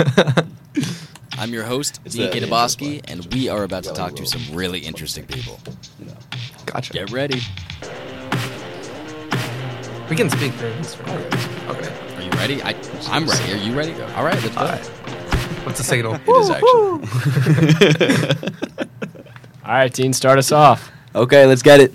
I'm your host, It's Dean the- and we are about to talk to some really interesting people. You know. Gotcha. Get ready. We can speak during this. Okay. Are you ready? I, I'm ready. Are you ready? All right, let's go. All right. What's the signal? It is actually. All right, Dean, start us off. Okay, let's get it.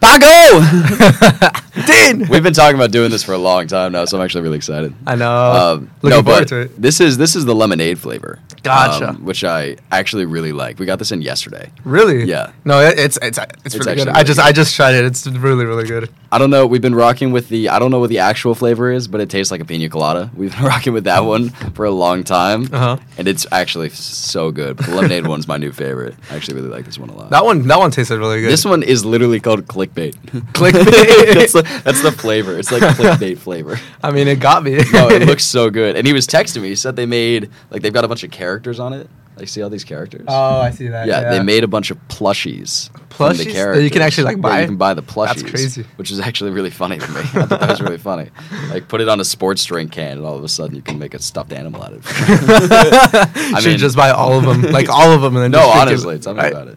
Paco! Dean. We've been talking about doing this for a long time now, so I'm actually really excited. I know. Um, Looking no, forward to it. This is this is the lemonade flavor. Gotcha. um, which I actually really like. We got this in yesterday. Really? Yeah. No, it, it's it's it's, It's really good. I just good. I just tried it. It's really really good. I don't know. We've been rocking with the. I don't know what the actual flavor is, but it tastes like a pina colada. We've been rocking with that one for a long time, Uh-huh. and it's actually so good. But the lemonade one's my new favorite. I actually really like this one a lot. That one that one tasted really good. This one is literally called clickbait. Clickbait. that's, the, that's the flavor. It's like clickbait flavor. I mean, it got me. No, it looks so good. And he was texting me. He said they made like they've got a bunch of characters on it. Like see all these characters. Oh, I see that. yeah, they made a bunch of plushies. from Plushies the that you can actually, like, Yeah, buy? you can buy the plushies. That's crazy. Which is actually really funny to me. I thought that was really funny. Like put it on a sports drink can, and all of a sudden you can make a stuffed animal out of it. I mean- just buy all of them, like all of them, and then No, just drink honestly, it. tell me Right. about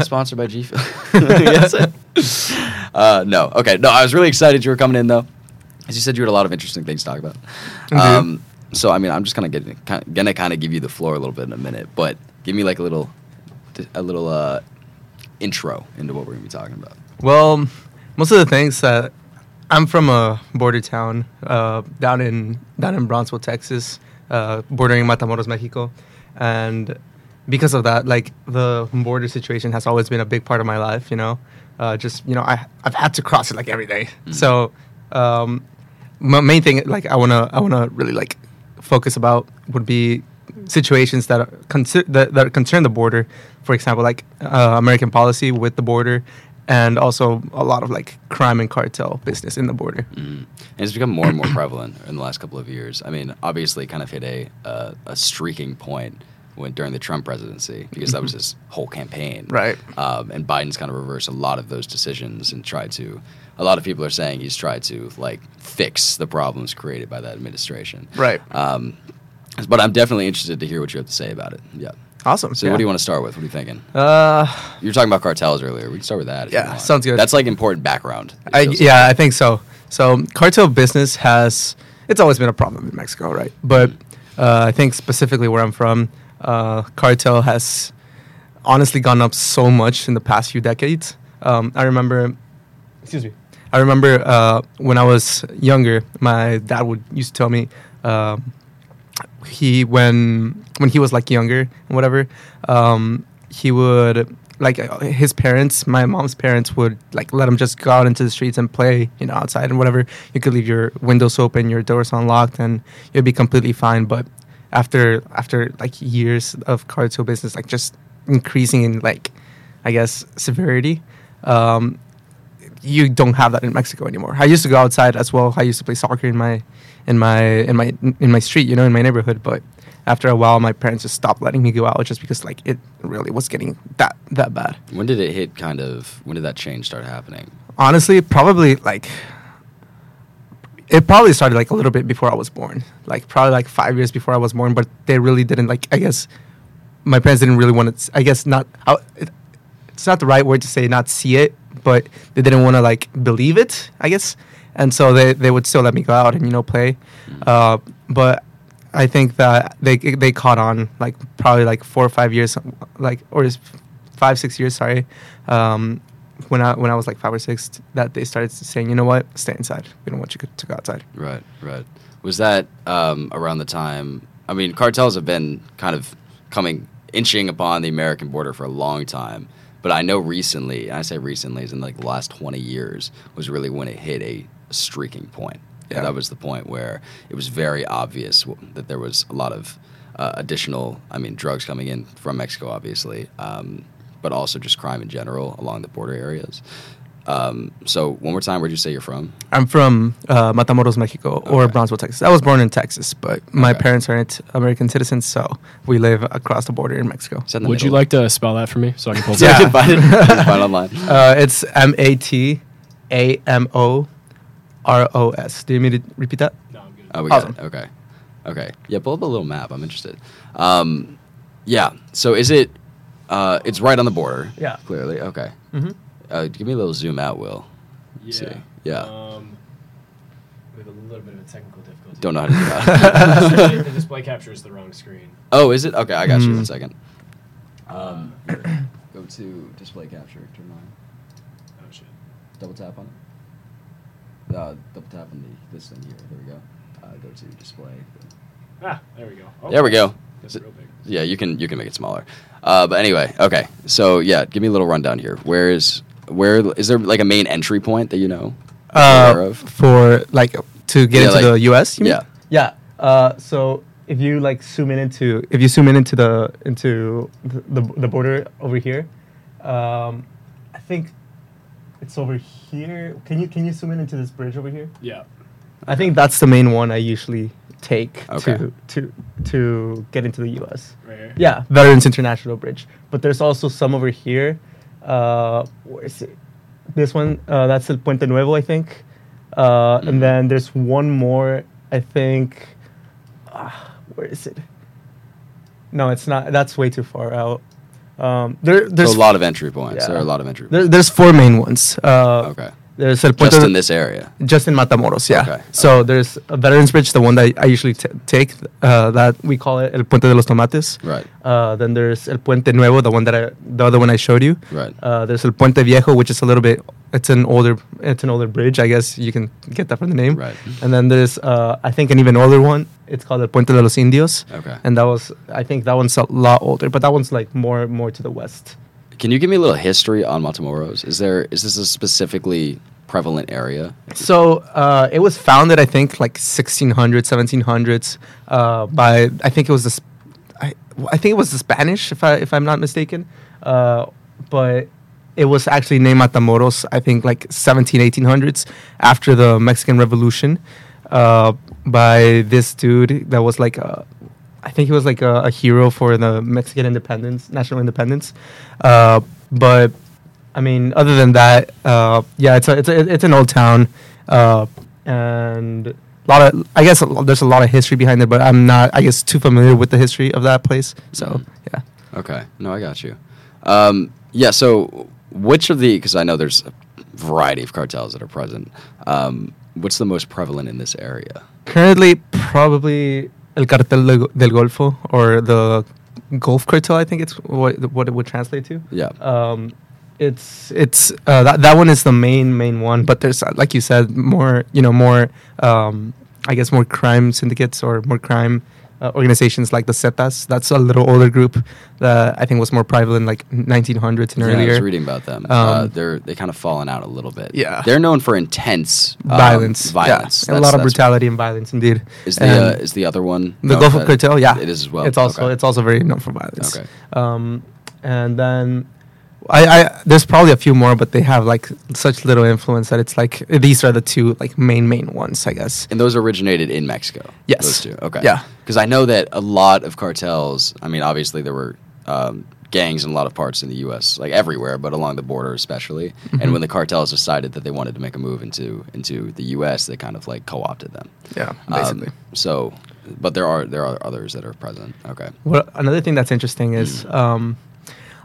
it. Sponsored by G Fuel. That's it. Uh, no, okay, no. I was really excited you were coming in though, as you said you had a lot of interesting things to talk about. Indeed. Um, so I mean, I'm just kind of getting, gonna kind of give you the floor a little bit in a minute, but give me like a little, a little uh, intro into what we're gonna be talking about. Well, most of the things that I'm from a border town uh, down in down in Brownsville, Texas, uh, bordering Matamoros, Mexico, and because of that, like the border situation has always been a big part of my life. You know, uh, just you know, I I've had to cross it like every day. So, um, my main thing, like I wanna I wanna really like focus about would be situations that are concer- that, that concern the border. For example, like uh, American policy with the border, and also a lot of like crime and cartel business in the border. Mm. And it's become more and more prevalent in the last couple of years. I mean, obviously, kind of hit a uh, a streaking point when during the Trump presidency because that was his whole campaign, Right. Um, and Biden's kind of reversed a lot of those decisions and tried to. A lot of people are saying he's tried to like fix the problems created by that administration, Right. Um, but I'm definitely interested to hear what you have to say about it. Yeah. Awesome. So, yeah. what do you want to start with? What are you thinking? Uh, You were talking about cartels earlier. We can start with that. Yeah, sounds good. That's like important background. I, feels like. yeah, I think so. So cartel business has it's always been a problem in Mexico, right? But uh, I think specifically where I'm from, uh, cartel has honestly gone up so much in the past few decades. Um, I remember, excuse me, I remember uh, when I was younger, my dad would used to tell me. Um, he when when he was like younger and whatever um he would like uh, his parents my mom's parents would like let him just go out into the streets and play you know outside and whatever you could leave your windows open your doors unlocked and you'd be completely fine but after after like years of cartel business like just increasing in like i guess severity um you don't have that in Mexico anymore. I used to go outside as well. I used to play soccer in my in my in my in my street, you know, in my neighborhood. But after a while, my parents just stopped letting me go out just because like it really was getting that that bad. When did it hit? Kind of. When did that change start happening? Honestly, probably like it probably started like a little bit before I was born, like probably like five years before I was born. But they really didn't like. I guess my parents didn't really want to. I guess not. I, it, it's not the right word to say not see it, but they didn't want to like believe it. I guess, and so they they would still let me go out and you know play. Uh, but I think that they they caught on like probably like four or five years, like or is five six years. Sorry. Um, when I when I was like five or six, that they started saying, you know what, stay inside. We don't want you to go outside. Right, right. Was that um, around the time? I mean, cartels have been kind of coming, inching upon the American border for a long time. But I know recently, and I say recently, is in like the last 20 years, was really when it hit a streaking point. Yeah. Yeah. That was the point where it was very obvious w- that there was a lot of uh, additional, I mean, drugs coming in from Mexico, obviously, um, but also just crime in general along the border areas. Um, so, one more time, where'd you say you're from? I'm from uh, Matamoros, Mexico, or Okay. Brownsville, Texas. I was born in Texas, but my Okay. parents aren't American citizens, so we live across the border in Mexico. In the Would you like to spell that for me so I can pull it So I up? can find it. Find it online. Uh, it's M A T A M O R O S. Do you need me to repeat that? No, I'm good. Oh, we got it. Okay. Okay. Yeah, pull up a little map. I'm interested. Um, yeah. So is it? Uh, it's right on the border. Yeah. Clearly. Okay. Mhm. Uh, give me a little zoom out, Will. Yeah. See. Yeah. Um, with a little bit of a technical difficulty. Don't know how to do that. the display capture is the wrong screen. oh, is it? Okay, I got you. Mm. One second. Um, go to display capture. Turn on. Oh shit. Double tap on it. Uh, double tap on the this thing here. There we go. Uh, go to display. Ah, there we go. Oh, There we go. That's Is real big. Yeah, you can you can make it smaller. Uh, but anyway, okay. So yeah, give me a little rundown here. Where is where is there like a main entry point that you know? Uh, aware of? for like to get Yeah, into like- the U.S. you mean? yeah. Yeah. Uh, so if you like zoom in into if you zoom in into the into the the, the border over here, um, I think it's over here. Can you can you zoom in into this bridge over here? Yeah. I think that's the main one I usually take Okay. to to to get into the U.S. Right. Yeah, Veterans International Bridge. But there's also some over here. Uh, where is it? This one, uh, that's El Puente Nuevo, I think. Uh, Mhm. And then there's one more, I think. ah, where is it? No, it's not. That's way too far out. Um, there, there's So a lot of entry points. Yeah. There are a lot of entry There, points. there's four main ones. Uh, okay. There's El Puente Just in this area. just in Matamoros, yeah. Okay, So there's a Veterans Bridge, the one that I usually t- take, uh, that we call it El Puente de los Tomates. Right. Uh, then there's El Puente Nuevo, the one that I, the other one I showed you. Right. Uh, there's El Puente Viejo, which is a little bit, it's an older, it's an older bridge. I guess you can get that from the name. Right. And then there's, uh, I think, an even older one. It's called El Puente de los Indios. Okay. And that was, I think, that one's a lot older, but that one's like more, more to the west. Can you give me a little history on Matamoros? Is there is this a specifically prevalent area? So uh, it was founded, I think, like 1600s, 1700s, uh, by I think it was the, I, I think it was the Spanish, if I if I'm not mistaken, uh, but it was actually named Matamoros, I think, like 17, 1800s, after the Mexican Revolution, uh, by this dude that was like a, I think he was like a, a hero for the Mexican independence, national independence, uh, but I mean, other than that, uh, yeah, it's a, it's a, it's an old town, uh, and a lot of I guess a there's a lot of history behind it, but I'm not I guess too familiar with the history of that place. So Mhm. yeah, Okay. No, I got you. Um, yeah. So, which of the? Because I know there's a variety of cartels that are present. Um, what's the most prevalent in this area? currently probably El Cartel del del Golfo or the Gulf Cartel. I think it's what what it would translate to. Yeah. um, it's it's uh, that that one is the main main one, but there's uh, like you said more you know more um, I guess more crime syndicates or more crime uh, organizations like the Zetas. That's a little older group that I think was more prevalent in like 1900s and Yeah, I earlier. was reading about them. uh, Um, they're they kind of fallen out a little bit. Yeah. They're known for intense um, violence, Violence. yeah, and a lot of brutality and violence, indeed. Is the uh, is the other one The Gulf of Cartel, yeah, It is as well. It's also Okay. it's also very known for violence. Okay. Um, and then I, I there's probably a few more, but they have like such little influence that it's like these are the two like main main ones, I guess. And those originated in Mexico. Yes. Those two. Okay. Yeah. Because I know that a lot of cartels. I mean, obviously there were um, gangs in a lot of parts in the U.S., like everywhere, but along the border especially. Mm-hmm. And when the cartels decided that they wanted to make a move into into the U.S., they kind of like co-opted them. Yeah, Um, basically. so, but there are there are others that are present. Okay. Well, another thing that's interesting is Mm. um,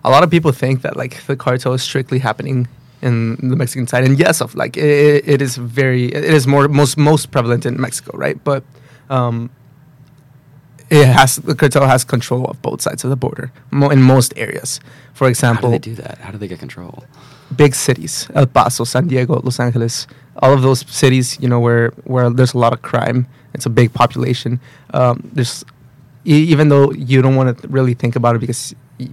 a lot of people think that like the cartel is strictly happening in the Mexican side, and yes, of like it, it is very it is more most most prevalent in Mexico, right? But um, it has the cartel has control of both sides of the border mo- in most areas. For example, How do they do that? How do they get control? big cities el paso san diego los angeles all of those cities you know where where there's a lot of crime it's a big population um, there's e- even though you don't want to really think about it because y-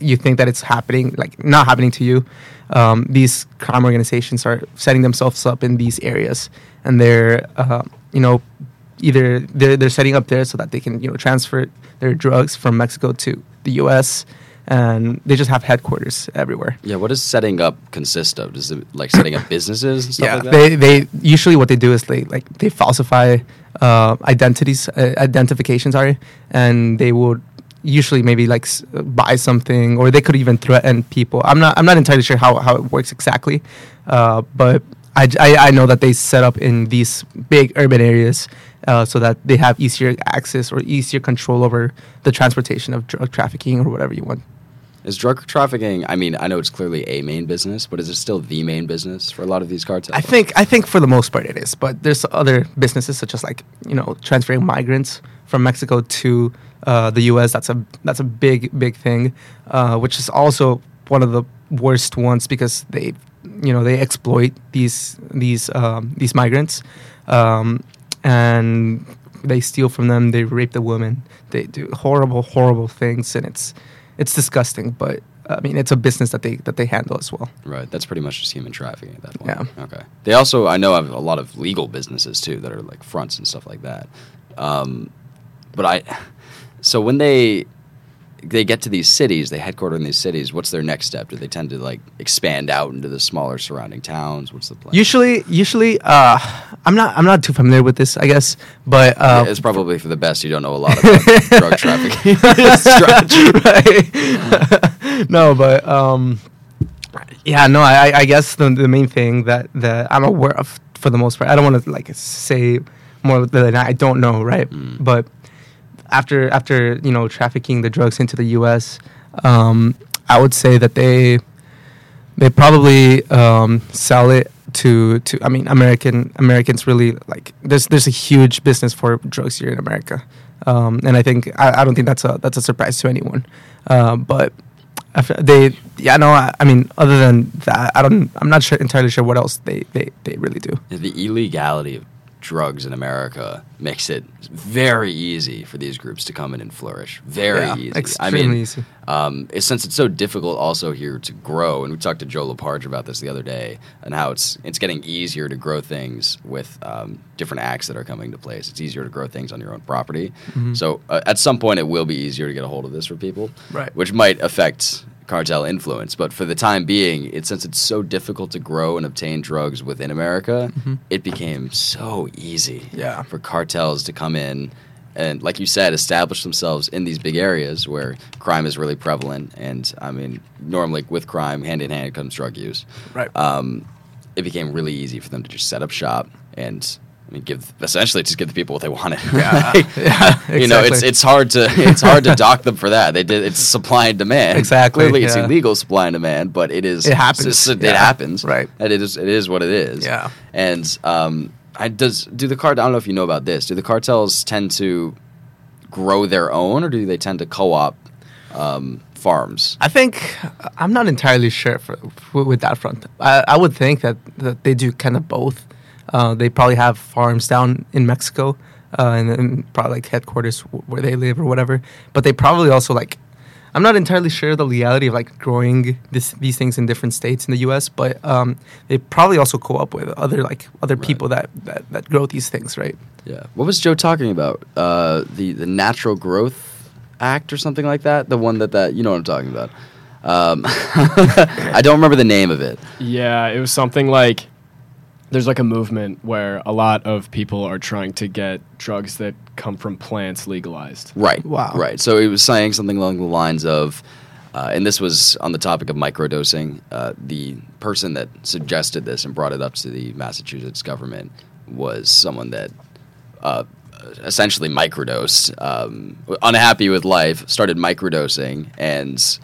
you think that it's happening like not happening to you um, these crime organizations are setting themselves up in these areas and they're uh, you know either they're, they're setting up there so that they can you know transfer their drugs from mexico to the us and they just have headquarters everywhere Yeah. What does setting up consist of? Does it like setting up businesses and stuff yeah, like that? they they usually what they do is they like they falsify uh, identities, uh, identifications, sorry, and they would usually maybe like s- buy something, or they could even threaten people. I'm not I'm not entirely sure how how it works exactly, uh, but I know that they set up in these big urban areas, uh, so that they have easier access or easier control over the transportation of drug trafficking or whatever you want. Is drug trafficking? I mean, I know it's clearly a main business, but is it still the main business for a lot of these cartels? I think I think for the most part it is, but there's other businesses such as like you know transferring migrants from Mexico to uh, the U.S. That's a that's a big big thing, uh, which is also one of the worst ones because they you know they exploit these these um, these migrants, um, and they steal from them. They rape the women. They do horrible horrible things, and it's it's disgusting. But I mean, it's a business that they that they handle as well. Right. That's pretty much just human trafficking at that point. Yeah. Okay. They also, I know, have a lot of legal businesses too that are like fronts and stuff like that. Um, but I, so when they they get to these cities, they headquarter in these cities. What's their next step? Do they tend to like expand out into the smaller surrounding towns? What's the plan? Usually, usually, uh, I'm not I'm not too familiar with this, I guess, but uh, Yeah, it's probably for the best. You don't know a lot about drug trafficking right. no, but um, yeah, no, I, I guess the, the main thing that, that I'm aware of for the most part, I don't want to like say more than I don't know, right? Mm. But after after you know trafficking the drugs into the U.S., um, I would say that they they probably um, sell it to to I mean American Americans really like there's there's a huge business for drugs here in America, um, and I think I, I don't think that's a that's a surprise to anyone, uh, but. They, yeah, no. I, I mean, other than that, I don't. I'm not sure entirely sure what else they, they, they really do. The illegality of drugs in America makes it very easy for these groups to come in and flourish. Very Yeah, easy. I extremely mean, easy. Um, it- since it's so difficult also here to grow, and we talked to Joe Laparge about this the other day, and how it's it's getting easier to grow things with um, different acts that are coming into place. It's easier to grow things on your own property. Mm-hmm. So uh, at some point, it will be easier to get a hold of this for people, Right. Which might affect cartel influence, but for the time being, it since it's so difficult to grow and obtain drugs within America, it became so easy Mm-hmm. Yeah. for cartels to come in and like you said establish themselves in these big areas where crime is really prevalent and i mean normally with crime hand in hand comes drug use Right. um, it became really easy for them to just set up shop and I mean, give essentially just give the people what they wanted. Yeah, Like, yeah, you know, it's it's hard to it's hard to dock them for that. They did it's supply and demand. Exactly, Clearly, it's illegal supply and demand, but it is It happens, it's- It yeah, happens, right. And it is it is what it is. Yeah. And um, I does do the cart. I don't know if you know about this. Do the cartels tend to grow their own, or do they tend to co-op um, farms? I think I'm not entirely sure for, for, with that front. I, I would think that, that they do kind of both. Uh, they probably have farms down in Mexico, uh, and then probably like headquarters where they live or whatever. But they probably also like. I'm not entirely sure the legality of like growing this, these things in different states in the U.S., but um, they probably also co-op with other like other Right. people that, that, that grow these things, right? Yeah. What was Joe talking about? Uh, the the Natural Growth Act or something like that. The one that that you know what I'm talking about. Um, I don't remember the name of it. Yeah, it was something like there's like a movement where a lot of people are trying to get drugs that come from plants legalized. Right. Wow. Right. So he was saying something along the lines of, uh, and this was on the topic of microdosing. Uh, the person that suggested this and brought it up to the Massachusetts government was someone that uh, essentially microdosed, um, unhappy with life, started microdosing and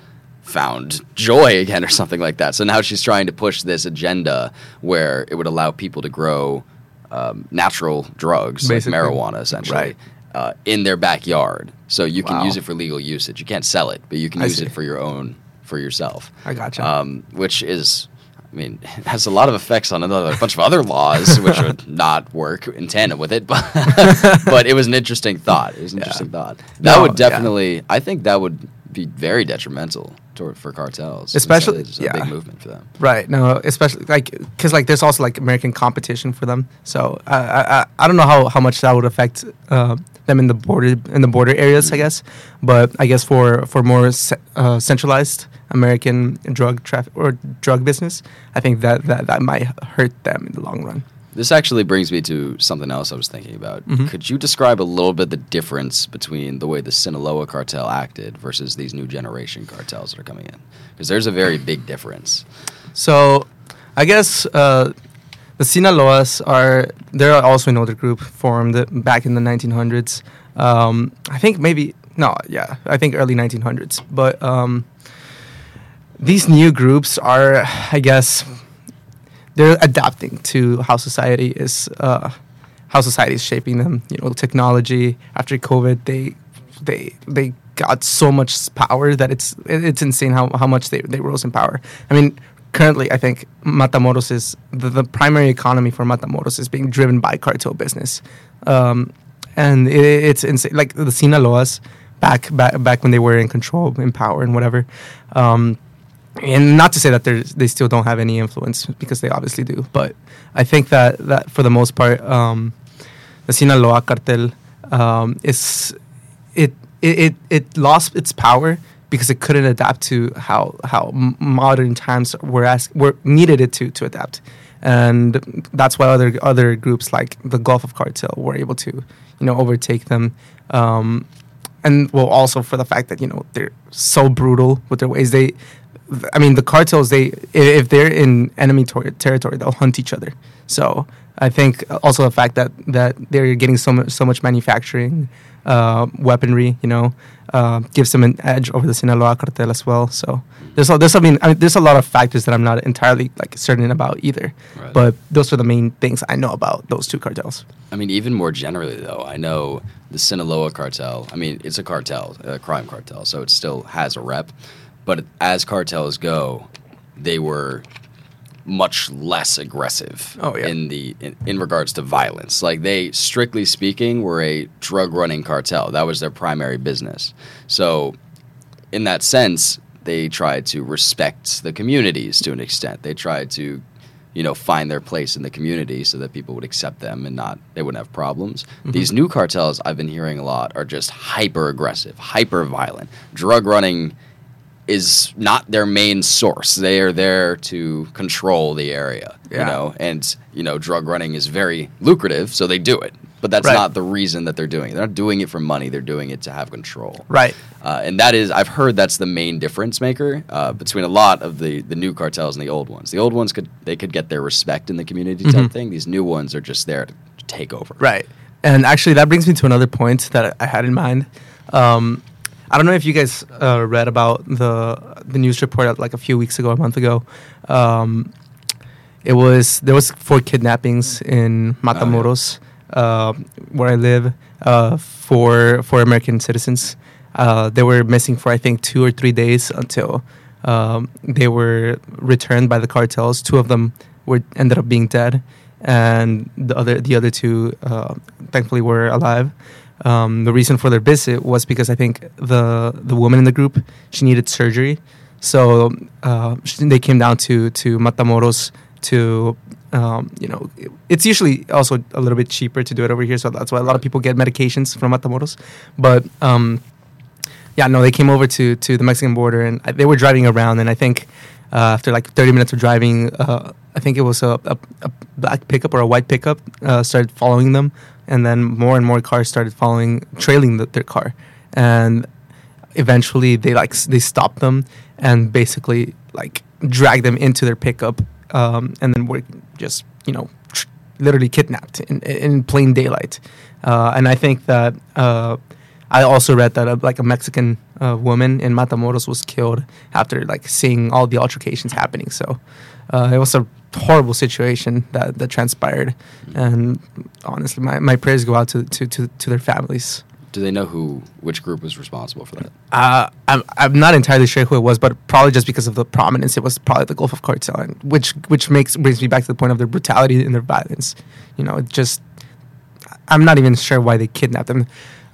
found joy again or something like that. So now she's trying to push this agenda where it would allow people to grow um, natural drugs Basically. like marijuana essentially Right. uh, in their backyard. So you can Wow. use it for legal usage. You can't sell it, but you can I use see. it for your own for yourself. I gotcha. Um, which is, I mean, it has a lot of effects on another a bunch of other laws which would not work in tandem with it. But but it was an interesting thought. It was an Yeah. interesting thought. That No, would yeah. definitely. I think that would be very detrimental toward, for cartels, Especially- that is a yeah. big movement for them. Right. No, especially like because like there's also like American competition for them. So I, I I don't know how, how much that would affect uh, them in the border in the border areas. I guess, but I guess for for more ce- uh, centralized American drug traffic or drug business, I think that, that that might hurt them in the long run. This actually brings me to something else I was thinking about. Mhm. Could you describe a little bit the difference between the way the Sinaloa cartel acted versus these new generation cartels that are coming in? Because there's a very big difference. So, I guess uh, the Sinaloas are they're also an older group formed back in the 1900s. Um, I think maybe no, yeah, I think early 1900s. But um, these new groups are, I guess, they're adapting to how society is uh, how society is shaping them. You know, technology after COVID, they they they got so much power that it's it's insane how, how much they, they rose in power. I mean, currently, I think Matamoros is the, the primary economy for Matamoros is being driven by cartel business, um, and it, it's insane. Like the Sinaloas back back back when they were in control, in power, and whatever. Um, and not to say that they still don't have any influence because they obviously do, but I think that that for the most part, um, the Sinaloa cartel um, is it, it it it lost its power because it couldn't adapt to how how modern times were ask, were needed it to to adapt, and that's why other other groups like the Gulf of Cartel were able to you know overtake them. Um, and well, also for the fact that you know they're so brutal with their ways. They, I mean, the cartels. They if they're in enemy tor- territory, they'll hunt each other. So I think also the fact that that they're getting so much so much manufacturing uh, weaponry, you know, uh, gives them an edge over the Sinaloa cartel as well. So there's a, there's I mean, I mean there's a lot of factors that I'm not entirely like certain about either. Right. But those are the main things I know about those two cartels. I mean, even more generally, though, I know the Sinaloa cartel. I mean, it's a cartel, a crime cartel, so it still has a rep. But as cartels go, they were much less aggressive Oh, yeah. in the in, in regards to violence. Like they, strictly speaking, were a drug running cartel. That was their primary business. So, in that sense, they tried to respect the communities to an extent. They tried to you know, find their place in the community so that people would accept them and not they wouldn't have problems. Mm-hmm. These new cartels I've been hearing a lot are just hyper aggressive, hyper violent. Drug running is not their main source. They are there to control the area, you know, and you know, drug running is very lucrative, so they do it. But that's Right. not the reason that they're doing it. They're not doing it for money. They're doing it to have control. Right. Uh, and that is, I've heard that's the main difference maker uh, between a lot of the, the new cartels and the old ones. The old ones could they could get their respect in the community type thing. These new ones are just there to take over. Right. And actually, that brings me to another point that I had in mind. Um, I don't know if you guys uh, read about the the news report like a few weeks ago, a month ago. Um, it was there was four kidnappings in Matamoros, uh, where I live, uh, for for American citizens. Uh, they were missing for I think two or three days until um, they were returned by the cartels. Two of them were ended up being dead, and the other the other two uh, thankfully were alive. Um, the reason for their visit was because I think the the woman in the group she needed surgery, so uh, they came down to to Matamoros to um, you know it's usually also a little bit cheaper to do it over here, so that's why a lot of people get medications from Matamoros, but. Um, yeah, no, they came over to to the Mexican border and I, they were driving around, and I think uh, after like 30 minutes of driving, uh, I think it was a, a, a black pickup or a white pickup uh, started following them, and then more and more cars started following, trailing the, their car, and eventually they like they stopped them and basically like dragged them into their pickup, um, and then were just you know tr- literally kidnapped in in plain daylight, uh, and I think that. Uh, I also read that uh, like a Mexican uh, woman in Matamoros was killed after like seeing all the altercations happening. So uh, it was a horrible situation that, that transpired, and honestly, my, my prayers go out to, to, to, to their families. Do they know who which group was responsible for that? Uh, I'm I'm not entirely sure who it was, but probably just because of the prominence, it was probably the Gulf of Cartel, and which which makes brings me back to the point of their brutality and their violence. You know, it just I'm not even sure why they kidnapped them.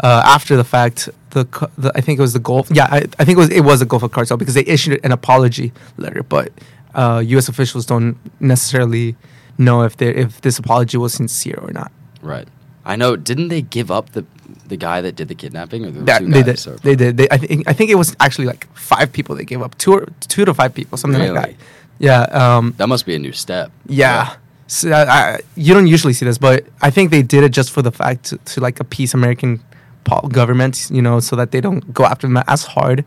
Uh, after the fact, the, the I think it was the Gulf. Yeah, I, I think it was it was the Gulf of Cartel because they issued an apology letter, but uh, U.S. officials don't necessarily know if they if this apology was sincere or not. Right. I know. Didn't they give up the the guy that did the kidnapping? Or That, they did. or- They did. They, I think I think it was actually like five people they gave up. Two or two to five people, something like that. Yeah. Um, That must be a new step. yeah. So, I, I, you don't usually see this, but I think they did it just for the fact to, to like appease American po- government, you know, so that they don't go after them as hard.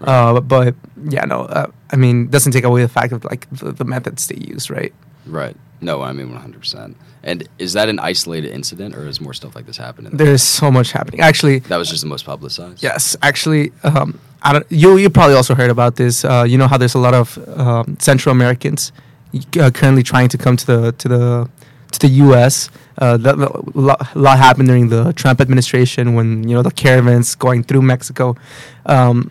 Uh, but yeah, no, uh, I mean, doesn't take away the fact of like the, the methods they use, right? Right. No, I mean 100. percent And is that an isolated incident, or is more stuff like this happening? There's so much happening. Actually, that was just the most publicized. Yes, actually, um, I don't, you you probably also heard about this. Uh, you know how there's a lot of um, Central Americans uh, currently trying to come to the to the to the U.S. Uh, that, a lot, lot happened during the Trump administration when you know the caravans going through Mexico. Um,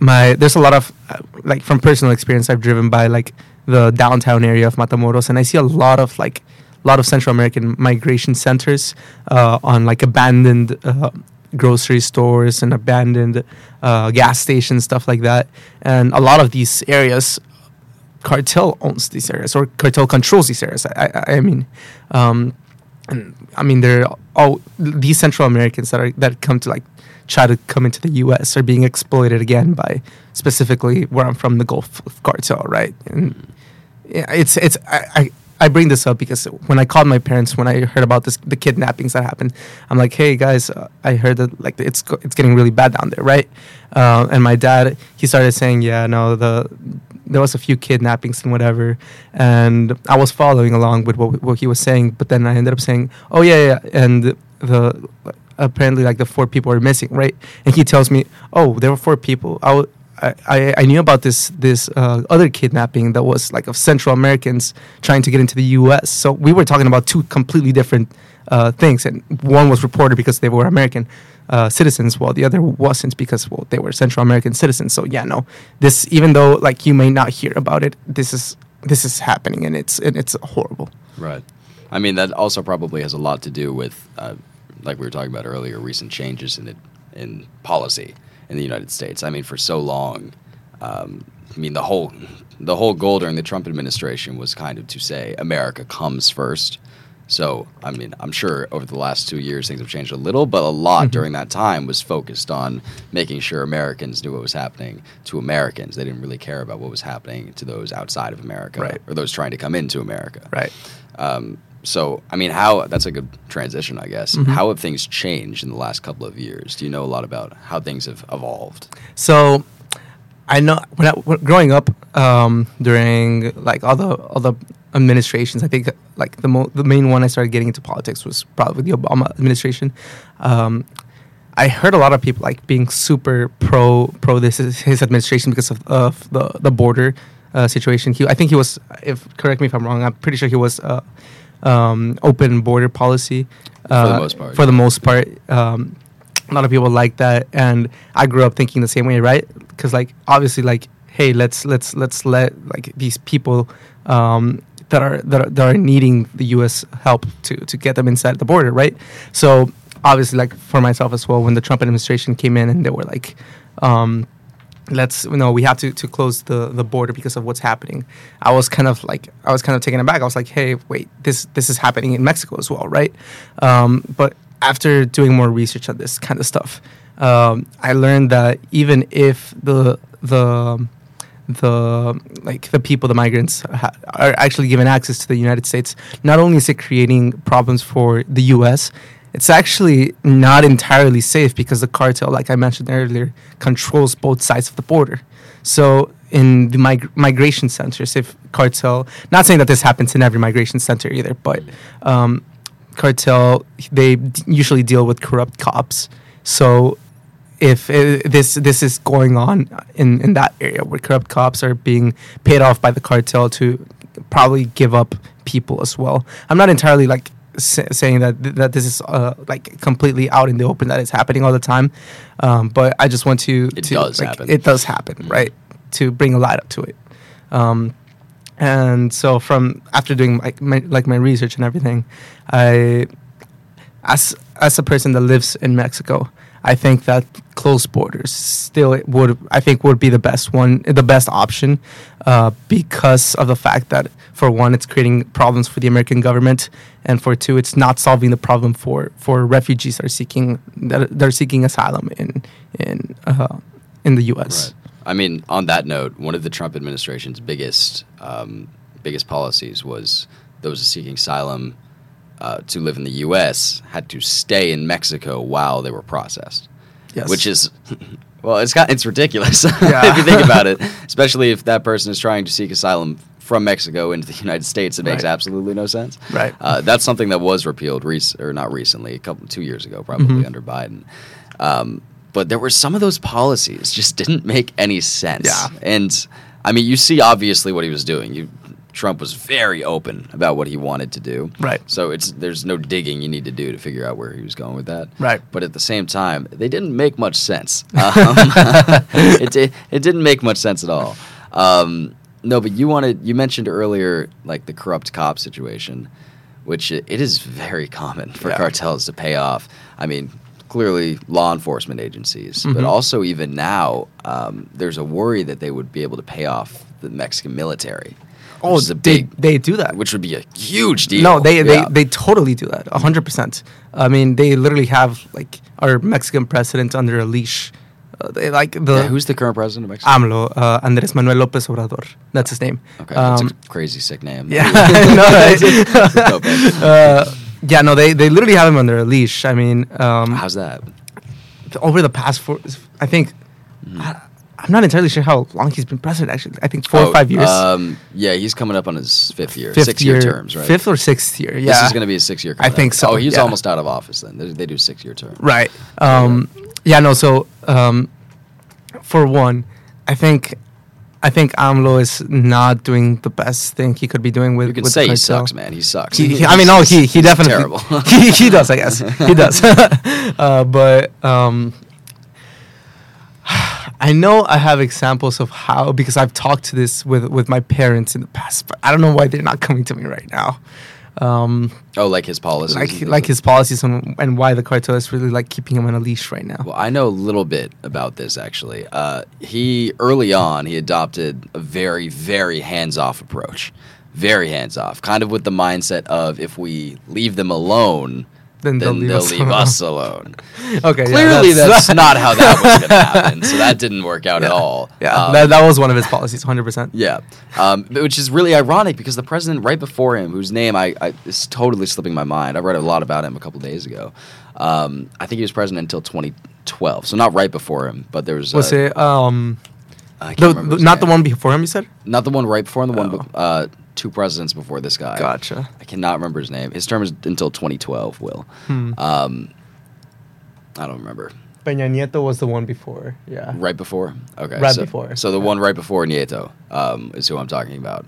my there's a lot of uh, like from personal experience I've driven by like the downtown area of Matamoros and I see a lot of like a lot of Central American migration centers uh, on like abandoned uh, grocery stores and abandoned uh, gas stations stuff like that. And a lot of these areas cartel owns these areas or cartel controls these areas I, I, I mean um, and I mean they're all these Central Americans that are that come to like try to come into the U.S. are being exploited again by specifically where I'm from, the Gulf cartel, right? And it's it's I, I I bring this up because when I called my parents when I heard about this the kidnappings that happened, I'm like, hey guys, uh, I heard that like it's it's getting really bad down there, right? Uh, and my dad he started saying, yeah, no, the there was a few kidnappings and whatever, and I was following along with what what he was saying, but then I ended up saying, oh yeah, yeah, and the apparently like the four people are missing, right? And he tells me, oh, there were four people. I w- I, I, I knew about this this uh, other kidnapping that was like of Central Americans trying to get into the U.S. So we were talking about two completely different uh, things, and one was reported because they were American uh, citizens, while the other wasn't because well they were Central American citizens. So yeah, no, this even though like you may not hear about it, this is this is happening, and it's and it's horrible. Right. I mean, that also probably has a lot to do with, uh, like we were talking about earlier, recent changes in it, in policy in the United States. I mean, for so long, um, I mean, the whole the whole goal during the Trump administration was kind of to say America comes first. So, I mean, I'm sure over the last two years things have changed a little, but a lot during that time was focused on making sure Americans knew what was happening to Americans. They didn't really care about what was happening to those outside of America Right. or those trying to come into America. Right. Um, so, I mean, how that's a good transition, I guess. Mm-hmm. How have things changed in the last couple of years? Do you know a lot about how things have evolved? So I know when I when growing up um, during like all the all the administrations, I think like the mo- the main one I started getting into politics was probably the Obama administration. Um, I heard a lot of people like being super pro pro this is his administration because of, of the the border uh, situation. He I think he was if correct me if I'm wrong. I'm pretty sure he was uh, um, open border policy uh, the most part, For the most part. Um, a lot of people like that and i grew up thinking the same way right? Because like obviously like hey let's let's let's let like these people um, that are that are, that are needing the us help to to get them inside the border right? So obviously like for myself as well when the trump administration came in and they were like um, let's you know we have to, to close the, the border because of what's happening. I was kind of like i was kind of taken aback. I was like hey wait this this is happening in mexico as well right? Um, but after doing more research on this kind of stuff um, i learned that even if the the the like the people the migrants ha- are actually given access to the united states not only is it creating problems for the us it's actually not entirely safe because the cartel, like I mentioned earlier, controls both sides of the border. So in the mig- migration centers, if cartel, not saying that this happens in every migration center either, but um, cartel they d- usually deal with corrupt cops. So if uh, this this is going on in, in that area where corrupt cops are being paid off by the cartel to probably give up people as well. I'm not entirely like sa- saying that th- that this is uh, like completely out in the open that it's happening all the time, um, but I just want to. It to, does like, happen. It does happen, right? To bring a light up to it. Um, and so from after doing like my, like my research and everything, I as as a person that lives in Mexico, I think that closed borders still would I think would be the best one, the best option, uh, because of the fact that for one, it's creating problems for the American government, and for two, it's not solving the problem for for refugees that are seeking that they're seeking asylum in in uh, in the U.S. Right. I mean, on that note, one of the Trump administration's biggest um, biggest policies was those seeking asylum uh, to live in the U.S. had to stay in Mexico while they were processed. Yes. Which is, well, it's got it's ridiculous Yeah. if you think about it. Especially if that person is trying to seek asylum from Mexico into the United States, it makes Right. absolutely no sense. Right. Uh, that's something that was repealed, rec- or not recently, a couple two years ago, probably Mhm. under Biden. Um, but there were some of those policies just didn't make any sense. Yeah. And I mean, you see obviously what he was doing. You, Trump was very open about what he wanted to do. Right. So it's there's no digging you need to do to figure out where he was going with that. Right. But at the same time, they didn't make much sense. Um, it di- it didn't make much sense at all. Um, no, but you wanted you mentioned earlier like the corrupt cop situation, which it, it is very common for Yeah. cartels to pay off. I mean, clearly law enforcement agencies, but Mhm. also even now, um, there's a worry that they would be able to pay off the Mexican military. Oh, which is a they big, they do that. which would be a huge deal. No, they, Yeah. they they totally do that. hundred percent. I mean, they literally have like our Mexican president under a leash. Uh, they like the Yeah, who's the current president of Mexico? AMLO, uh, Andres Manuel Lopez Obrador. That's his name. Okay, Um, that's a crazy sick name. yeah, right? Uh, yeah, no, they they literally have him under a leash. I mean, um, How's that? over the past four, I think. Mm-hmm. I, I'm not entirely sure how long he's been president. Actually, I think four Oh, or five years. Um, yeah, he's coming up on his fifth year, Fifth six year, terms, right? Fifth or sixth year. Yeah, This is going to be a six year. I think so, Oh, he's yeah. almost out of office then. They, they do six year term. Right. Um, yeah. No. So, um, for one, I think, I think AMLO is not doing the best thing he could be doing with. You can with say the he sucks, man. He sucks. He, he- I mean, no, he he He's definitely terrible. he, he does. I guess he does. uh, but um, I know I have examples of how because I've talked to this with with my parents in the past, but I don't know why they're not coming to me right now. Um, oh, like his policies. like like his policies and, and why the cartel is really like keeping him on a leash right now. Well, I know a little bit about this actually. Uh, he early on he adopted a very very hands off approach, very hands off, kind of with the mindset of if we leave them alone, Then then they'll they'll leave us leave alone. us alone. okay, yeah, Clearly, that's, not how that was going to happen. So that didn't work out at all. Yeah, Um, that, that was one of his policies, hundred percent. Yeah, um, which is really ironic because the president right before him, whose name I, I is totally slipping my mind. I read a lot about him a couple days ago. Um, I think he was president until 2012, so not right before him, but there was Was uh, it um the, the- not the one before him? You said. not the one right before him, the one Oh. be- uh, two presidents before this guy. Gotcha. I cannot remember his name. His term is until 2012. Will Hmm. um, I don't remember. Peña Nieto was the one before. Yeah. Right before? Okay. Right so, before. So the one right before Nieto um, is who I'm talking about.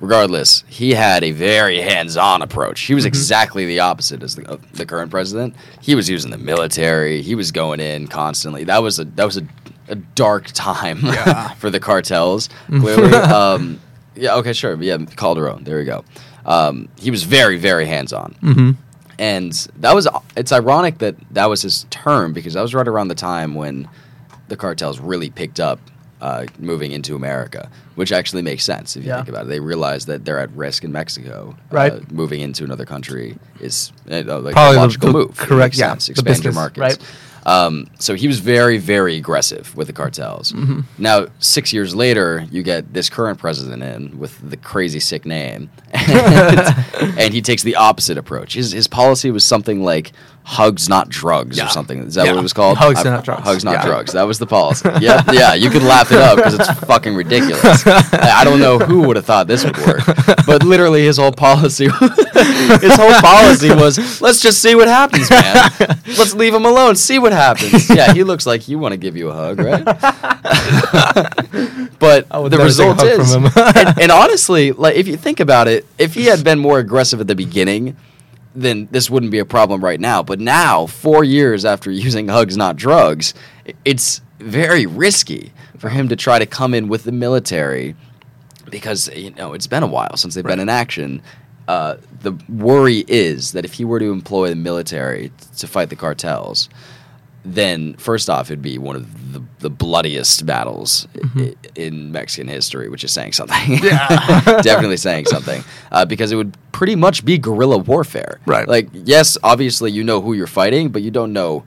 Regardless, he had a very hands-on approach. He was Mm-hmm. exactly the opposite as the, of the current president. He was using the military. He was going in constantly. That was a that was a, a dark time Yeah. for the cartels. Clearly, um, yeah. Okay, sure. Yeah, Calderon. There we go. Um, he was very very hands-on Mm-hmm. and that was it's ironic that that was his term because that was right around the time when the cartels really picked up uh, moving into America, which actually makes sense if you Yeah. think about it. They realize that they're at risk in Mexico. Right. Uh, moving into another country is uh, like Probably a the- logical the move. Correct- yeah, sense. the Expand your business, markets. right. Um, so he was very, very aggressive with the cartels. Mm-hmm. Now, six years later, you get this current president in with the crazy sick name, and, and he takes the opposite approach. His his policy was something like "hugs, not drugs" Yeah. or something. Is that Yeah. what it was called? Hugs, I- not drugs. Hugs, not Yeah. drugs. That was the policy. Yeah, yeah. You could laugh it up because it's fucking ridiculous. I I don't know who would have thought this would work, but literally his whole policy, his whole policy was, "Let's just see what happens, man. Let's leave him alone. See what happens." Yeah, he looks like you want to give you a hug, right? but the never take a result is, and, and honestly, like if you think about it, if he had been more aggressive at the beginning, then this wouldn't be a problem right now. But now, four years after using hugs, not drugs, it's very risky for him to try to come in with the military because you know it's been a while since they've been in action. Uh, the worry is that if he were to employ the military to fight the cartels, then first off, it'd be one of the, the bloodiest battles Mm-hmm. i- in Mexican history, which is saying something. Definitely saying something. Uh, because it would pretty much be guerrilla warfare. Right. Like, yes, obviously you know who you're fighting, but you don't know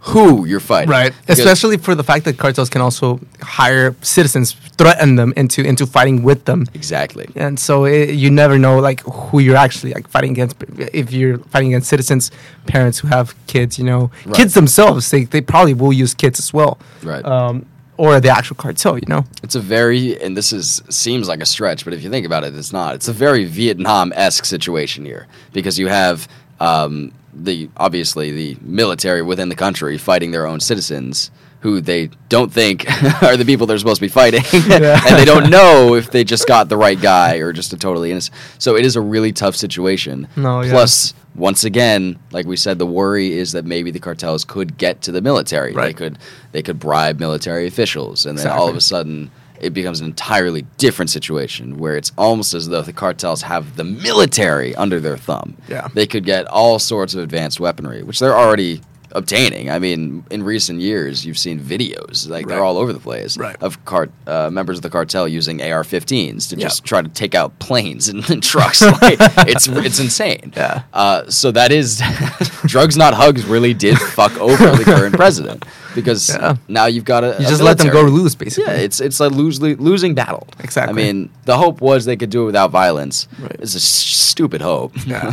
who you're fighting. Right. Because- Especially for the fact that cartels can also hire citizens, threaten them into into fighting with them. Exactly. And so it, you never know like who you're actually like fighting against. If you're fighting against citizens, parents who have kids, you know, Right. kids themselves, they, they probably will use kids as well. Right. Um, or the actual cartel. You know. It's a very, and this is seems like a stretch, but if you think about it, it's not. It's a very Vietnam esque situation here because you have um, the obviously the military within the country fighting their own citizens who they don't think are the people they're supposed to be fighting, Yeah. and they don't know if they just got the right guy or just a totally innocent. So it is a really tough situation. No, yeah. Plus, once again, like we said, the worry is that maybe the cartels could get to the military. right. They could they could bribe military officials, and then all of a sudden it becomes an entirely different situation where it's almost as though the cartels have the military under their thumb. Yeah. They could get all sorts of advanced weaponry, which they're already obtaining. I mean, in recent years, you've seen videos like they're all over the place Right. of cart uh, members of the cartel using AR-15s to Yeah. just try to take out planes and, and trucks. like, it's it's insane. Yeah. Uh, so that is drugs not hugs really did fuck over the current president because Yeah. now you've got a You just let them go military. loose, basically. Yeah, it's it's a lose, losing battle. Exactly. I mean, the hope was they could do it without violence. Right. It's a stupid hope. Yeah.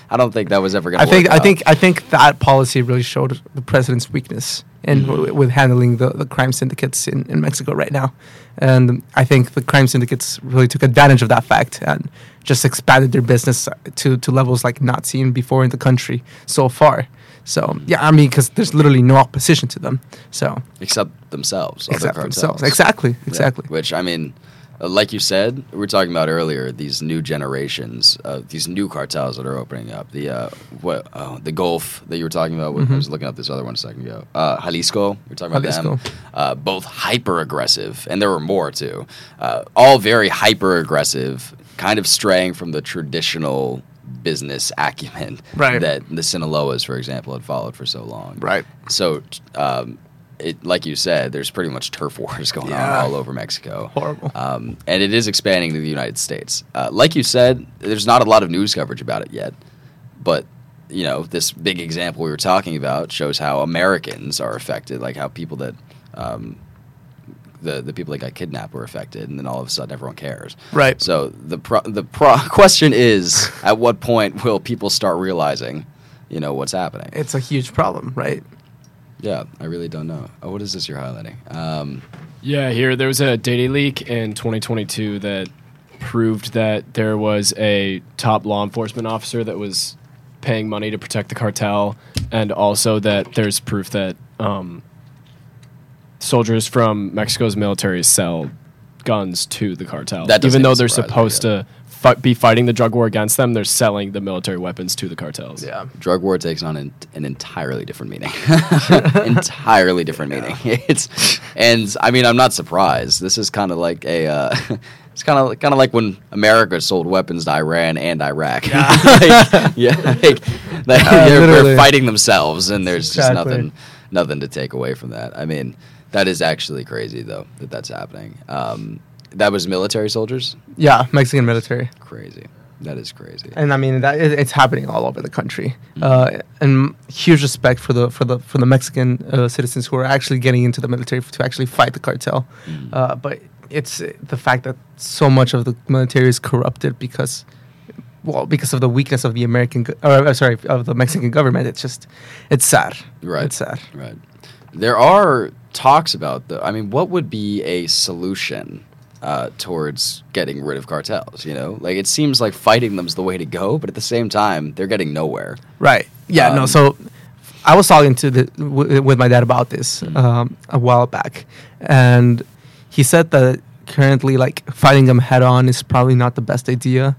I don't think that was ever going to. I to think I out. think I think that policy really showed the president's weakness in mm-hmm. w- with handling the, the crime syndicates in, in Mexico right now, and I think the crime syndicates really took advantage of that fact and just expanded their business to to levels like not seen before in the country so far. So yeah, I mean, because there's literally no opposition to them. So except themselves, except themselves, exactly, Yeah. exactly. Which I mean, uh, like you said, we were talking about earlier. These new generations, uh, these new cartels that are opening up. The uh, what uh, the Gulf that you were talking about. I was looking up this other one a second ago. Uh, Jalisco. we are talking about them. Jalisco. Uh, both hyper aggressive, and there were more too. Uh, all very hyper aggressive, kind of straying from the traditional business acumen Right. that the Sinaloas, for example, had followed for so long. Right. So, um, it, like you said, there's pretty much turf wars going Yeah. on all over Mexico. Horrible. Um, and it is expanding to the United States. Uh, like you said, there's not a lot of news coverage about it yet. But, you know, this big example we were talking about shows how Americans are affected, like how people that. Um, the, the people that got kidnapped were affected, and then all of a sudden everyone cares. Right. So the pro- the pro- question is, at what point will people start realizing, you know, what's happening? It's a huge problem, right? Yeah, I really don't know. Oh, what is this you're highlighting? Um, Yeah, here there was a data leak in 2022 that proved that there was a top law enforcement officer that was paying money to protect the cartel, and also that there's proof that um, soldiers from Mexico's military sell guns to the cartel. That Even though they're surprise me, supposed yeah. to fi- be fighting the drug war against them, they're selling the military weapons to the cartels. Yeah. drug war takes on an, an entirely different meaning. entirely different meaning. It's and I mean I'm not surprised. This is kind of like a. Uh, It's kind of kind of like when America sold weapons to Iran and Iraq. Like, yeah, like, like, they're, literally. they're fighting themselves, and there's just nothing nothing to take away from that. I mean, that is actually crazy though that that's happening. Um, that was military soldiers. Yeah, Mexican military. Crazy. That is crazy. and I mean that it, it's happening all over the country. Mm-hmm. Uh, and huge respect for the for the for the Mexican uh, citizens who are actually getting into the military to actually fight the cartel. Mm-hmm. Uh, but it's uh, the fact that so much of the military is corrupted because. Well, because of the weakness of the American, go- or uh, sorry, of the Mexican government, it's just, it's sad. Right. It's sad. Right. There are talks about the. I mean, what would be a solution uh, towards getting rid of cartels? You know, like it seems like fighting them's the way to go, but at the same time, they're getting nowhere. Right. Yeah. no. Um, So I was talking to the w- with my dad about this um, a while back, and he said that currently, like fighting them head on is probably not the best idea,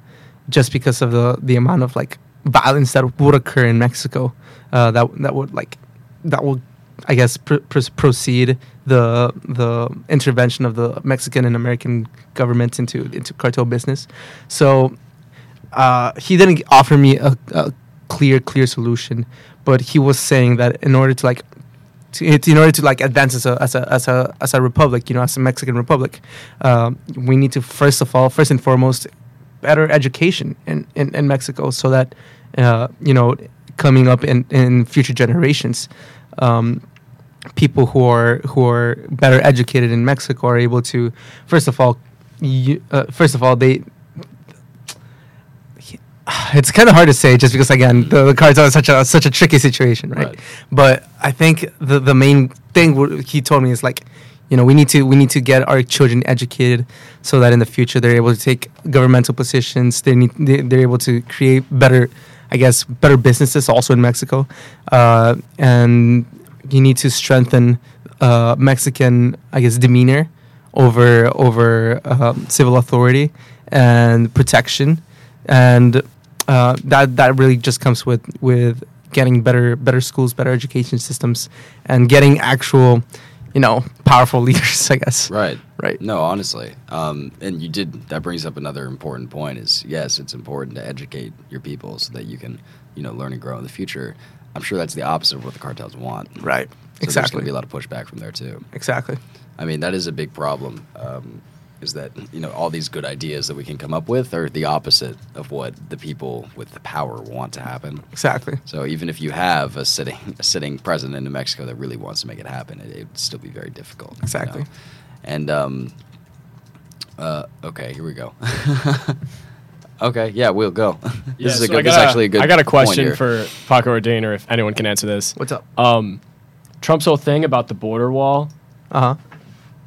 just because of the the amount of like violence that would occur in Mexico. Uh, that that would like that would. I guess pr- pr- proceed the the intervention of the Mexican and American governments into into cartel business. So uh, he didn't offer me a, a clear clear solution but he was saying that in order to like to, in order to like advance as a as a as a as a republic you know as a mexican republic um, we need to first of all first and foremost better education in in, in mexico so that uh, you know coming up in in future generations um, people who are who are better educated in mexico are able to first of all you, uh, first of all they it's kind of hard to say just because again the, the cartel is such a such a tricky situation, right? Right. But I think the the main thing he told me is like, you know, we need to we need to get our children educated so that in the future they're able to take governmental positions. They need they, they're able to create better, I guess, better businesses also in Mexico, uh, and you need to strengthen uh, Mexican, I guess, demeanor over over um, civil authority and protection, and uh, that that really just comes with with getting better better schools, better education systems, and getting actual, you know, powerful leaders. I guess. Right. Right. No, honestly. Um, and you did, that brings up another important point is yes, it's important to educate your people so that you can, you know, learn and grow in the future. I'm sure that's the opposite of what the cartels want. Right. So There's going to be a lot of pushback from there too. exactly. I mean, that is a big problem. Um, is that you know all these good ideas that we can come up with are the opposite of what the people with the power want to happen. Exactly. So even if you have a sitting a sitting president in New Mexico that really wants to make it happen, it would still be very difficult. you Exactly. know? And um, uh, okay, here we go. okay, yeah, we'll go. this Yeah, is a so good. This got is actually a good. I got a question for Paco or Dean, or if anyone can answer this. What's up? Um, Trump's whole thing about the border wall. Uh huh.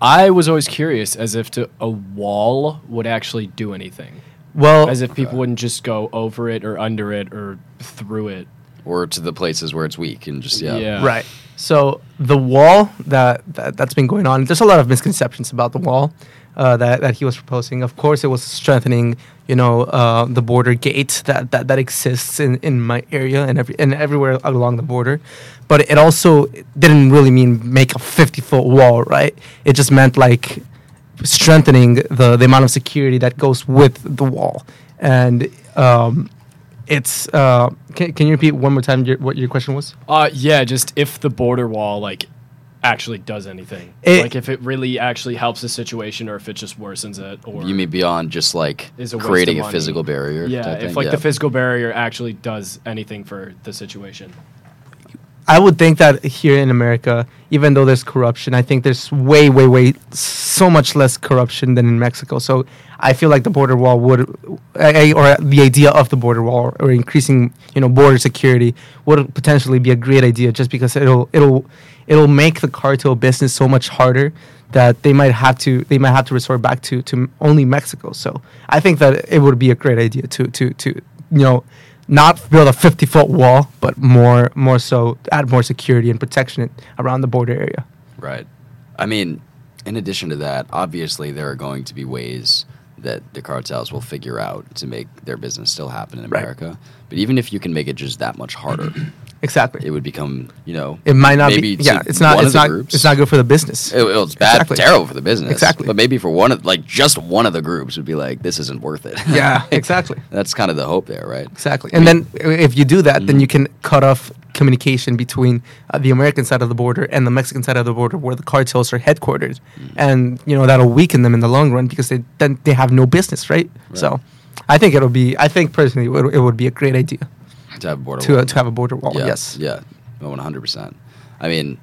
I was always curious as if to a wall would actually do anything. Well, As if people wouldn't just go over it or under it or through it. or to the places where it's weak and just yeah. Yeah. Right. So the wall that, that that's been going on. There's a lot of misconceptions about the wall uh, that that he was proposing. Of course, it was strengthening, you know, uh, the border gate that, that, that exists in, in my area and every and everywhere along the border. But it also didn't really mean make a 50 foot wall, right? It just meant like strengthening the the amount of security that goes with the wall and. Um, it's uh, can, can you repeat one more time your, what your question was? Uh, yeah, just if the border wall like actually does anything, It- like if it really actually helps the situation, or if it just worsens it, or You mean beyond just like Is a waste creating of a money. physical barrier? yeah, type if thing? like Yeah. the physical barrier actually does anything for the situation. I would think that here in America, even though there's corruption, I think there's way, way, way so much less corruption than in Mexico. So I feel like the border wall would, or the idea of the border wall or increasing, you know, border security would potentially be a great idea, just because it'll it'll it'll make the cartel business so much harder that they might have to they might have to resort back to to only Mexico. So I think that it would be a great idea to to to you know not build a 50 foot wall, but more more so add more security and protection around the border area. Right. I mean, in addition to that, obviously there are going to be ways that the cartels will figure out to make their business still happen in Right. America. But even if you can make it just that much harder, Exactly. it would become, you know, It might not maybe be. Yeah, it's not. It's not. groups. It's not good for the business. It, it's bad, Exactly. terrible for the business. Exactly. But maybe for one of, like, just one of the groups would be like, this isn't worth it. yeah, exactly, That's kind of the hope there, right? exactly. And then if you do that, Mm-hmm. then you can cut off communication between uh, the American side of the border and the Mexican side of the border, where the cartels are headquartered, Mm-hmm. and you know that'll weaken them in the long run because they then they have no business, right? So, I think it'll be. I think personally, it would, it would be a great idea To have a border to wall. uh, to have a border wall. Yeah, Yes. Yeah. One hundred percent. I mean,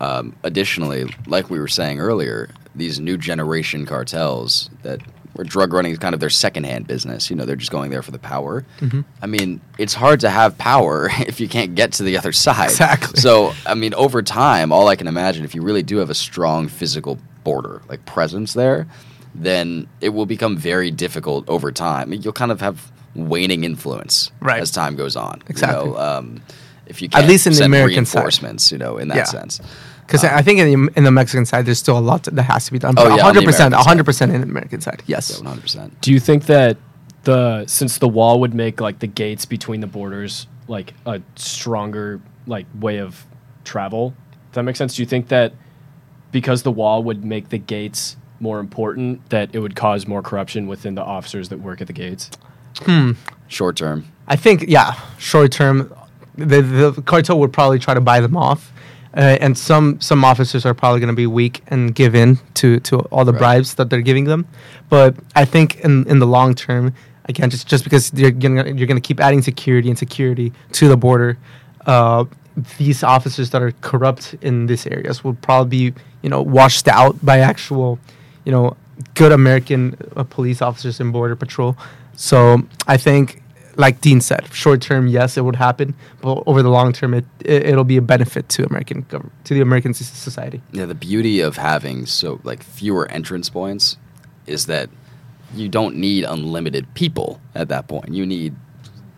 um, additionally, like we were saying earlier, these new generation cartels that where drug running is kind of their secondhand business. You know, they're just going there for the power. Mm-hmm. I mean, it's hard to have power if you can't get to the other side. Exactly. So, I mean, over time, all I can imagine, if you really do have a strong physical border, like presence there, then it will become very difficult over time. You'll kind of have waning influence Right. as time goes on. Exactly. You know, um, if you At can't least in the send American side. you know, in that Yeah. sense. Because Um, I think in the, in the Mexican side, there's still a lot that has to be done. Oh, yeah, on the 100%, American side. 100% in the American side. Yes. Yeah, one hundred percent. Do you think that the since the wall would make like the gates between the borders like a stronger like way of travel? Does that make sense? Do you think that because the wall would make the gates more important, that it would cause more corruption within the officers that work at the gates? Short term. I think, yeah, short term, the, the cartel would probably try to buy them off. Uh, and some, some officers are probably going to be weak and give in to, to all the Right. bribes that they're giving them. But I think in, in the long term, again, just, just because you're going you're gonna keep adding security and security to the border, uh, these officers that are corrupt in these areas will probably be, you know, washed out by actual, you know, good American uh, police officers in border patrol. So I think like Dean said, short term, yes, it would happen, but over the long term, it, it it'll be a benefit to American to the American society. Yeah, the beauty of having so like fewer entrance points is that you don't need unlimited people at that point. You need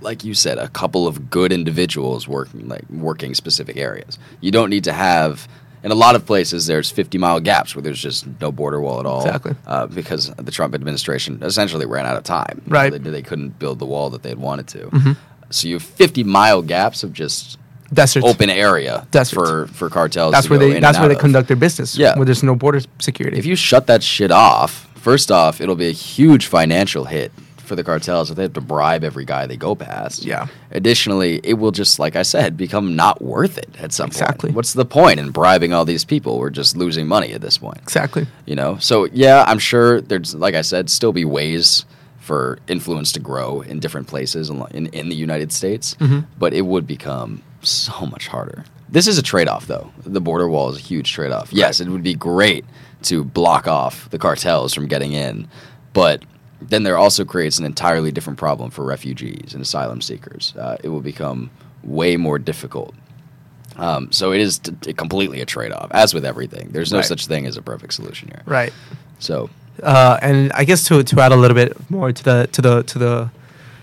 like you said a couple of good individuals working like working specific areas. You don't need to have in a lot of places there's 50 mile gaps where there's just no border wall at all Exactly. uh, because the Trump administration essentially ran out of time. Right. They, they couldn't build the wall that they had wanted to. So you have 50 mile gaps of just Desert. open area Desert. for for cartels. That's to where they. That's where they of. conduct their business. Yeah. Where there's no border security. If you shut that shit off, first off, it'll be a huge financial hit for the cartels if they have to bribe every guy they go past. Yeah. Additionally, it will just, like I said, become not worth it at some Exactly. point. What's the point in bribing all these people? We're just losing money at this point. exactly. You know? So, yeah, I'm sure there's, like I said, still be ways for influence to grow in different places in, in, in the United States, mm-hmm. but it would become so much harder. This is a trade off, though. The border wall is a huge trade off. Yes, it would be great to block off the cartels from getting in, but then there also creates an entirely different problem for refugees and asylum seekers. Uh, it will become way more difficult. Um, so it is t- t- completely a trade off, as with everything. There's no Right. such thing as a perfect solution here. Right. So uh, and I guess to to add a little bit more to the to the to the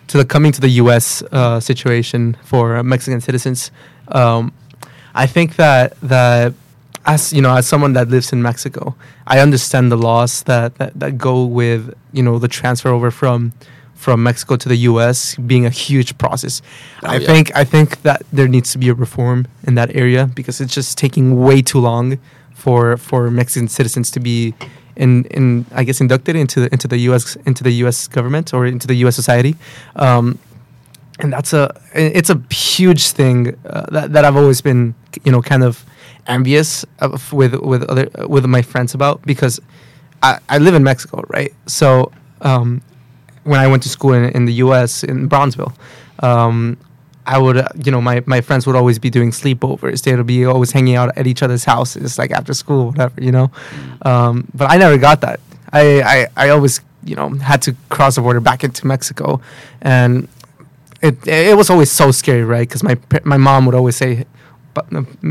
to the coming to the U.S. Uh, situation for Mexican citizens, um, I think that that as you know, as someone that lives in Mexico, I understand the laws that, that that go with you know the transfer over from from Mexico to the U.S. being a huge process. Oh, I yeah. think I think that there needs to be a reform in that area because it's just taking way too long for for Mexican citizens to be in, in I guess inducted into the, into the U.S. into the U.S. government or into the U.S. society. Um, and that's a it's a huge thing uh, that, that I've always been you know kind of envious of with with other with my friends about because I, I live in Mexico right so um, when I went to school in, in the U.S. in Brownsville um, I would uh, you know my, my friends would always be doing sleepovers they would be always hanging out at each other's houses like after school whatever you know um, but I never got that I, I I always you know had to cross the border back into Mexico and it it was always so scary, right? Because my my mom would always say, "Pa- no,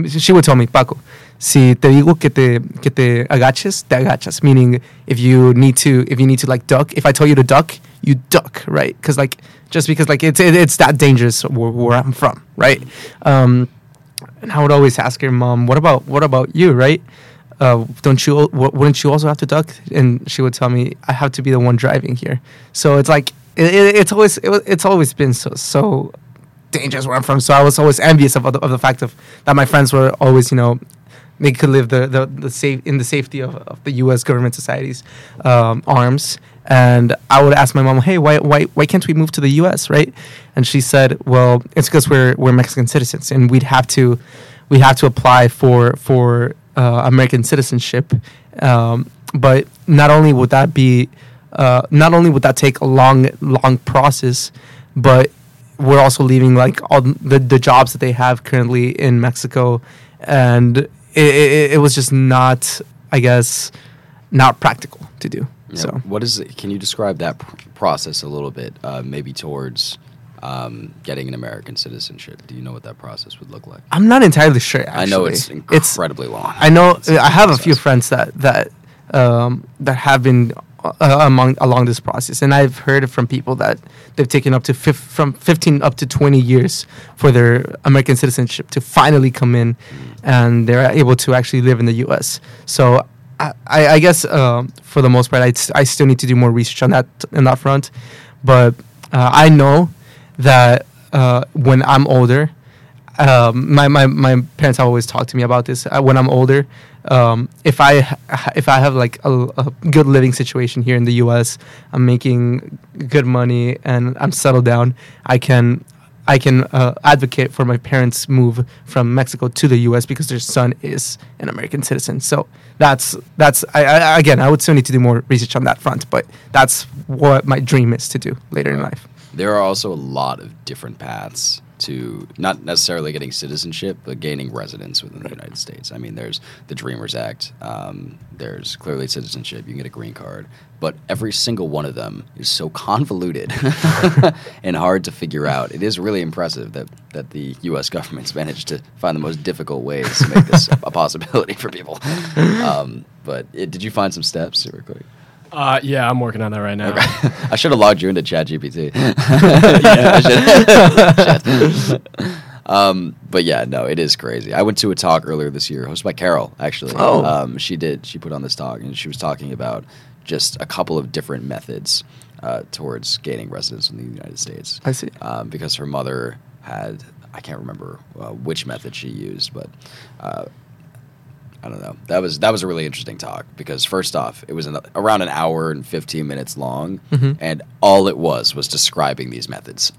she would tell me, Paco, si te digo que te que te agaches, te agachas. Meaning, if you need to if you need to like duck, if I tell you to duck, you duck, right? Because like just because like it's it, it's that dangerous where, where I'm from, right? Um, and I would always ask her, mom, what about what about you, right? Uh, don't you wouldn't you also have to duck? And she would tell me, I have to be the one driving here. So it's like it, it, it's always it, it's always been so so dangerous where I'm from. So I was always envious of, the, of the fact of that my friends were always you know they could live the the, the safe in the safety of, of the U.S. government society's um, arms. And I would ask my mom, "Hey, why why why can't we move to the U.S. right?" And she said, "Well, it's because we're we're Mexican citizens, and we'd have to we have to apply for for uh, American citizenship. Um, but not only would that be uh, not only would that take a long long process, but we're also leaving like all the the jobs that they have currently in Mexico, and it, it, it was just not, I guess, not practical to do. Yeah. So what is it? Can you describe that pr- process a little bit, uh, maybe towards um, getting an American citizenship? Do you know what that process would look like? I'm not entirely sure. Actually. I know it's It's incredibly long. I know It's I have a few friends that that um, that have been uh, among along this process, and I've heard from people that they've taken up to fif- from 15 up to 20 years for their American citizenship to finally come in, and they're able to actually live in the U.S. So. I, I guess um, for the most part, I, I still need to do more research on that on that front, but uh, I know that uh, when I'm older, um, my, my, my parents have always talked to me about this. Uh, when I'm older, um, if I if I have like a, a good living situation here in the U.S., I'm making good money and I'm settled down, I can I can uh, advocate for my parents' move from Mexico to the U.S. because their son is an American citizen. So that's that's I, I, again I would still need to do more research on that front, but that's what my dream is to do later in life. There are also a lot of different paths to not necessarily getting citizenship, but gaining residence within the United States. I mean, there's the Dreamers Act. Um, There's clearly citizenship. You can get a green card, but every single one of them is so convoluted and hard to figure out. It is really impressive that that the U.S. government's managed to find the most difficult ways to make this a possibility for people. Um, but it, did you find some steps super quick? Uh, yeah, I'm working on that right now. Okay. I should have logged you into ChatGPT. yeah, should. Um, but yeah, no, it is crazy. I went to a talk earlier this year, hosted by Carol. Actually, Oh. um, she did. She put on this talk, and she was talking about just a couple of different methods uh, towards gaining residence in the United States. I see. Um, because her mother had, I can't remember uh, which method she used, but. Uh, I don't know. That was that was a really interesting talk because first off, it was an, around an hour and fifteen minutes long, Mhm. and all it was was describing these methods.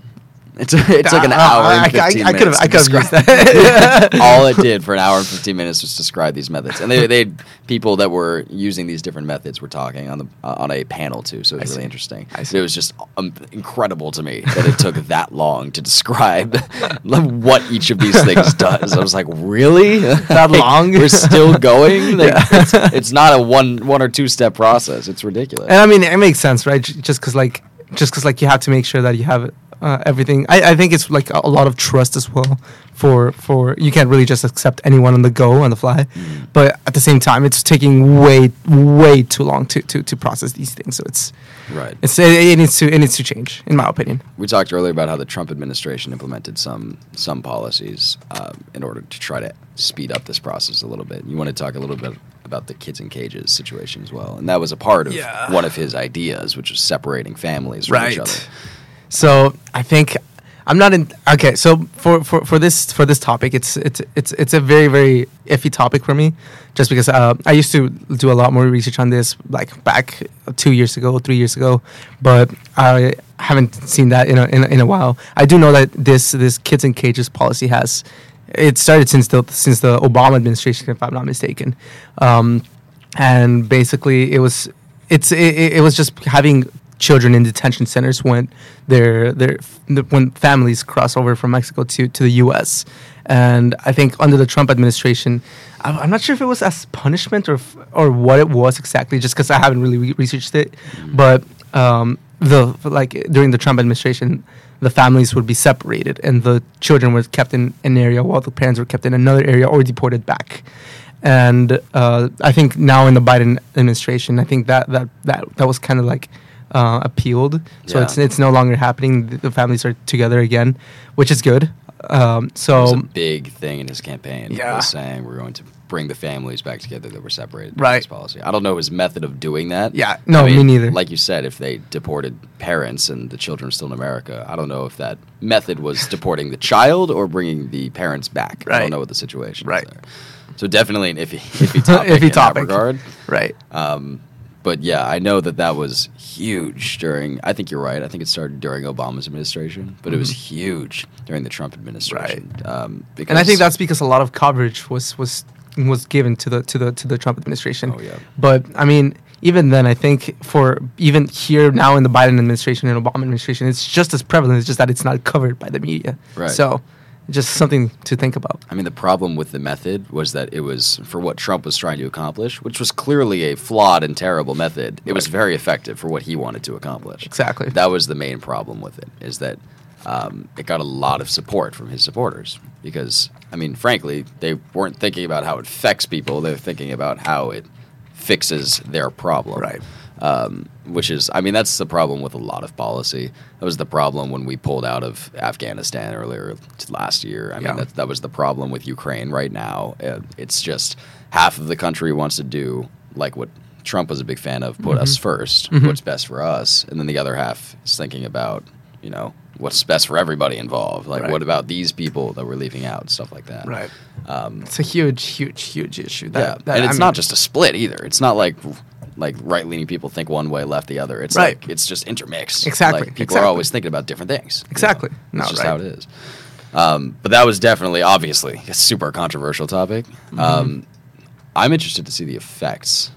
It's it took an Uh, hour I- and I- fifteen I could've- minutes. I could've used that. all it did for an hour and fifteen minutes was describe these methods, and they they people that were using these different methods were talking on the uh, on a panel too, so it I was really see. interesting. I. It was just um, incredible to me that it took that long to describe what each of these things does. I was like, really? That Like, long? We're still going. Like, Yeah. it's, it's not a one one or two step process. It's ridiculous. And I mean, it makes sense, right? Just because, like, just because, like, you have to make sure that you have uh, everything. I, I think it's like a, a lot of trust as well. For for you can't really just accept anyone on the go on the fly, Mm. but at the same time, it's taking way way too long to, to, to process these things. So it's right. it's it, it needs to it needs to change, in my opinion. we talked earlier about how the Trump administration implemented some some policies um, in order to try to speed up this process a little bit. You want to talk a little bit about the kids in cages situation as well, and that was a part of Yeah. one of his ideas, which was separating families from each other. So I think I'm not in. Okay, so for, for, for this for this topic, it's it's it's it's a very very iffy topic for me, just because uh, I used to do a lot more research on this like back two years ago, three years ago, but I haven't seen that in a, in a, in a while. I do know that this this kids in cages policy has it started since the since the Obama administration, if I'm not mistaken, um, and basically it was it's it, it it was just having children in detention centers when they're, they're when families cross over from Mexico to, to the U.S. And I think under the Trump administration, I'm, I'm not sure if it was as punishment or or what it was exactly, just because I haven't really re- researched it. But um, the like during the Trump administration, the families would be separated, and the children were kept in an area while the parents were kept in another area or deported back and uh, I think now in the Biden administration, I think that that that that was kind of like uh, appealed. So Yeah. it's it's no longer happening. The, families are together again, which is good. Um, so big thing in his campaign. Yeah. was saying we're going to bring the families back together that were separated. Right. This policy. I don't know his method of doing that. Yeah, no, I me neither. Like you said, if they deported parents and the children are still in America, I don't know if that method was deporting the child or bringing the parents back. Right. I don't know what the situation Right. is there. So definitely an iffy, iffy topic. Iffy in that regard. right, Um, but yeah, I know that that was huge during. I think you're right. I think it started during Obama's administration, but it was huge during the Trump administration. Um, because Mm-hmm. and I think that's because a lot of coverage was was was given to the to the to the Trump administration. Oh, yeah. But I mean, even then, I think for even here now in the Biden administration and Obama administration, it's just as prevalent. It's just that it's not covered by the media. Right. So, just something to think about. I mean, the problem with the method was that it was for what Trump was trying to accomplish, which was clearly a flawed and terrible method. It was very effective for what he wanted to accomplish. Exactly. That was the main problem with it, is that um, it got a lot of support from his supporters. Because, I mean, frankly, they weren't thinking about how it affects people, They're thinking about how it fixes their problem. Right. Um, which is, I mean, that's the problem with a lot of policy. That was the problem when we pulled out of Afghanistan earlier last year. I Yeah. mean, that, that was the problem with Ukraine right now. Uh, it's just half of the country wants to do like what Trump was a big fan of, put us 1st Mhm. what's best for us, and then the other half is thinking about, you know, what's best for everybody involved. Like, Right. what about these people that we're leaving out, stuff like that. Right. Um, It's a huge, huge, huge issue. yeah, That, that- and I it's mean, not just a split either. It's not like like right leaning people think one way, left the other. It's Right. like it's just intermixed. Exactly, Like, people exactly. are always thinking about different things. you know? Exactly. No, That's just right. how it is. Um, but that was definitely, obviously, a super controversial topic. Mm-hmm. Um, I'm interested to see the effects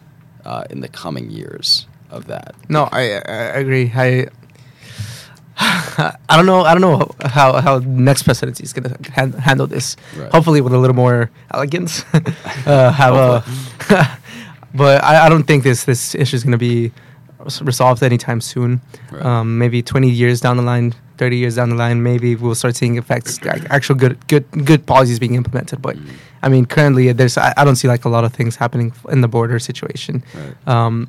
uh, in the coming years of that. No, I, I agree. I I don't know. I don't know how how next presidency is gonna han- handle this. Right. Hopefully, with a little more elegance. uh, have a. but I, I don't think this this issue is going to be resolved anytime soon. Right. Um, maybe 20 years down the line, 30 years down the line, maybe we'll start seeing effects, like actual good good good policies being implemented. But I mean, currently there's I, I don't see like a lot of things happening in the border situation. Right. Um,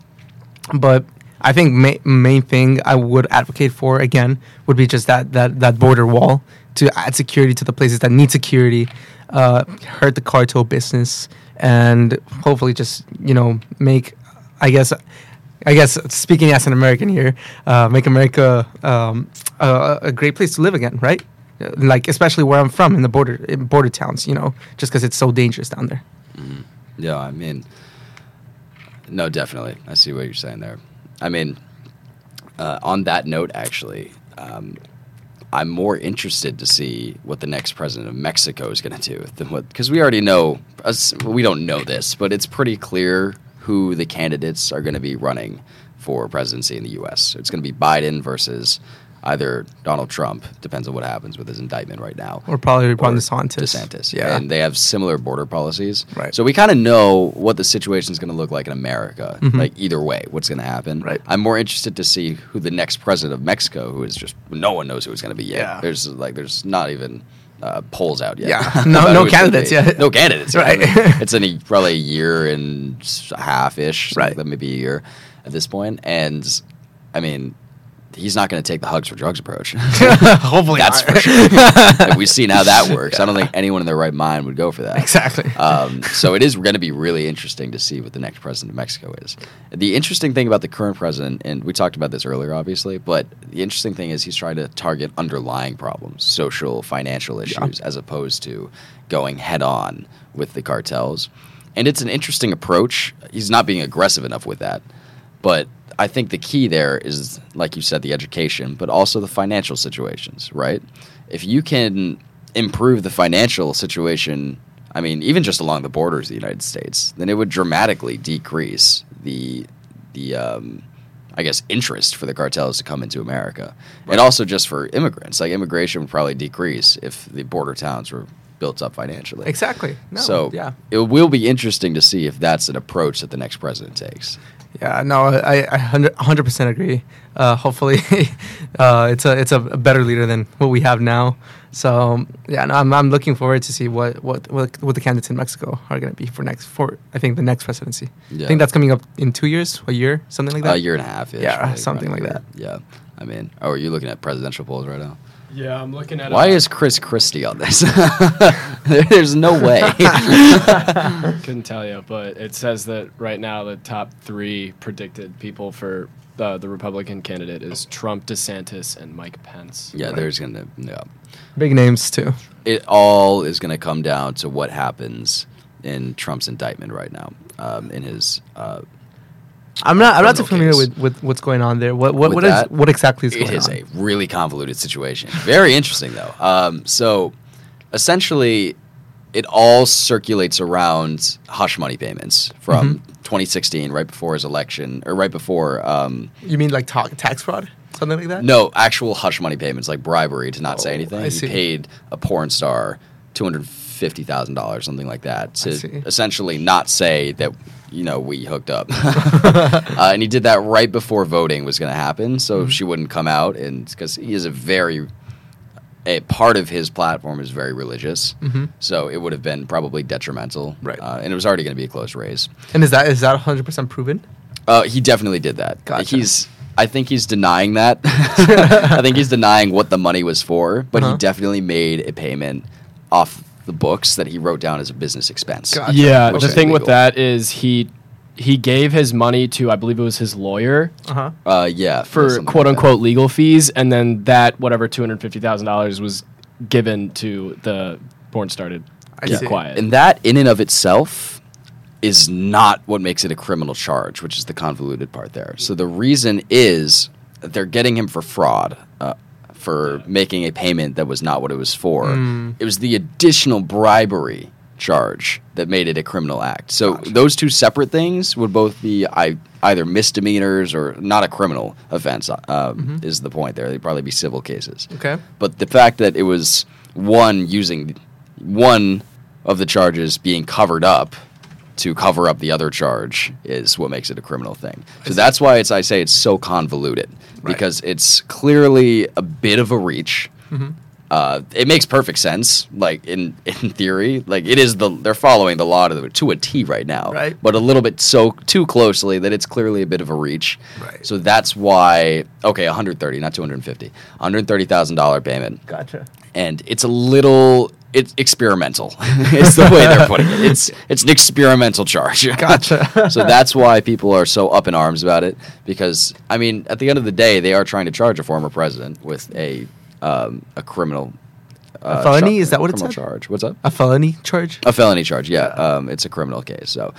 but I think ma- main thing I would advocate for again would be just that that that border wall to add security to the places that need security, uh, hurt the cartel business, and hopefully just you know make, I guess. I guess speaking as an American here, uh, make America um, a, a great place to live again, right? Uh, Like especially where I'm from in the border in border towns, you know, just because it's so dangerous down there. Yeah, I mean, no, definitely. I see what you're saying there. I mean, uh, on that note, actually, um, I'm more interested to see what the next president of Mexico is going to do than what because we already know. Us, we don't know this, but it's pretty clear who the candidates are going to be running for presidency in the U.S. It's going to be Biden versus either Donald Trump. Depends on what happens with his indictment right now Or probably or DeSantis. DeSantis. Yeah. And they have similar border policies. Right. So we kind of know what the situation is going to look like in America. Mhm. Like either way, what's going to happen. Right. I'm more interested to see who the next president of Mexico, who is just no one knows who it's going to be yet. Yeah. There's like there's not even uh, polls out yet. Yeah. No- no who it's gonna candidates yet. No candidates. Right. It's in a, probably a year and a half ish. Right. Maybe a year at this point. And I mean. He's not going to take the hugs for drugs approach. Hopefully, That's for sure. Like, We've seen how that works. I don't think anyone in their right mind would go for that. Exactly. Um, so it is going to be really interesting to see what the next president of Mexico is. The interesting thing about the current president, and we talked about this earlier, obviously, but the interesting thing is he's trying to target underlying problems, social, financial issues, as opposed to going head on with the cartels. And it's an interesting approach. He's not being aggressive enough with that. But I think the key there is, like you said, the education, but also the financial situations, right? If you can improve the financial situation, I mean, even just along the borders of the United States, then it would dramatically decrease the the um, I guess interest for the cartels to come into America, and also just for immigrants. Like immigration would probably decrease if the border towns were built up financially. exactly. No, so yeah, it will be interesting to see if that's an approach that the next president takes. Yeah. No, I I hundred percent agree. Uh, hopefully, uh, it's a it's a better leader than what we have now. So yeah, no, I'm I'm looking forward to see what what what, what the candidates in Mexico are going to be for next for I think the next presidency. Yeah. I think that's coming up in two years, a year, something like that. A year and a half. Yeah, something like that. Yeah. I mean, oh, are you looking at presidential polls right now? Yeah, I'm looking at. It. Why uh, is Chris Christie on this? There's no way. Couldn't tell you, but it says that right now the top three predicted people for uh, the Republican candidate is Trump, DeSantis, and Mike Pence. yeah, there's gonna. Yeah, Big names too. it all is gonna come down to what happens in Trump's indictment right now. Um, in his, uh, I'm not I'm not too familiar with, with what's going on there. What what With what is that, what exactly is it going is on? a really convoluted situation. Very interesting though. Um, so, essentially, it all circulates around hush money payments from Mm-hmm. 2016, right before his election, or right before. Um, You mean like ta- tax fraud, something like that? No, actual hush money payments like bribery to not say Oh, anything. I he see. paid a porn star two hundred fifty thousand dollars, something like that, to essentially not say that you know we hooked up. uh, and he did that right before voting was going to happen, so Mm-hmm. she wouldn't come out, and because he is a very a part of his platform is very religious, Mhm. so it would have been probably detrimental, Right. Uh, and it was already going to be a close race. And is that is that 100 percent proven? Uh, he definitely did that. Gotcha. He's. I think he's denying that. I think he's denying what the money was for, but Uh-huh. he definitely made a payment off the books that he wrote down as a business expense. Gotcha. Yeah, the is thing with that is he he gave his money to I believe it was his lawyer Uh huh. Uh, yeah, for something quote like unquote legal fees, and then that whatever two hundred fifty thousand dollars was given to the porn started. I Keep see. quiet. And that, in and of itself, is not what makes it a criminal charge, which is the convoluted part there. So the reason is they're getting him for fraud, for making a payment that was not what it was for. Mm. It was the additional bribery charge that made it a criminal act. So Gotcha. those two separate things would both be I, either misdemeanors or not a criminal offense. Uh, Mm-hmm. Is the point there? They'd probably be civil cases. Okay. But the fact that it was one using one of the charges being covered up to cover up the other charge is what makes it a criminal thing. So that's why it's I say it's so convoluted because it's clearly a bit of a reach. Mm-hmm. Uh, it makes perfect sense, like in in theory, like it is the they're following the law to, the, to a T right now, Right. But a little bit so too closely that it's clearly a bit of a reach. Right. So that's why okay, 130, not 250, 130 thousand dollar payment Gotcha. and it's a little it's experimental. it's the way they're putting it. It's it's an experimental charge. Gotcha. so that's why people are so up in arms about it because I mean, at the end of the day, they are trying to charge a former president with a um, a criminal uh, felony? Is that what it's? criminal said? charge? What's up? A felony charge? A felony charge, yeah. Um, it's a criminal case. So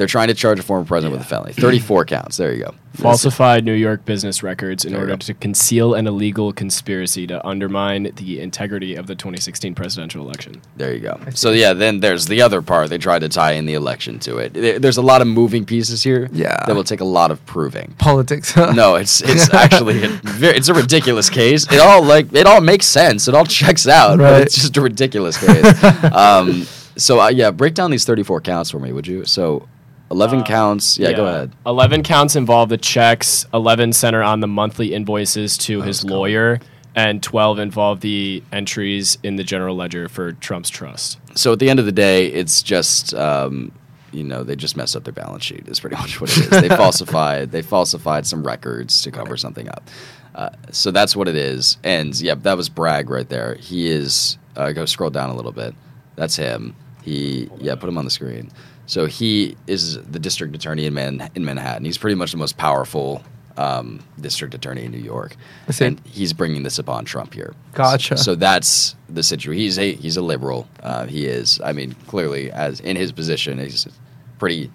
they're trying to charge a former president with a felony. 34 counts. There you go. falsified New York business records in There order go. to conceal an illegal conspiracy to undermine the integrity of the 2016 presidential election. There you go. So yeah, then there's the other part. They tried to tie in the election to it. There's a lot of moving pieces here. Yeah. That will take a lot of proving. Politics. No, it's it's actually a, it's a ridiculous case. It all like it all makes sense. It all checks out. But Right. it's just a ridiculous case. um, so uh, yeah, break down these 34 counts for me, would you? So 11 Uh, counts. Yeah, go ahead. 11 counts involve the checks, 11 center on the monthly invoices to his lawyer, and 12 involve the entries in the general ledger for Trump's trust. So at the end of the day, it's just um, you know they just messed up their balance sheet. Is pretty much what it is. they falsified they falsified some records to cover something up. Uh, so that's what it is. And yeah, that was Bragg right there. He is. Uh, go scroll down a little bit. That's him. He yeah, put him on the screen. So he is the district attorney in Man in Manhattan. He's pretty much the most powerful um, district attorney in New York, and he's bringing this upon Trump here. Gotcha. So that's the situation. He's a he's a liberal. Uh, he is. I mean, clearly, as in his position, he's pretty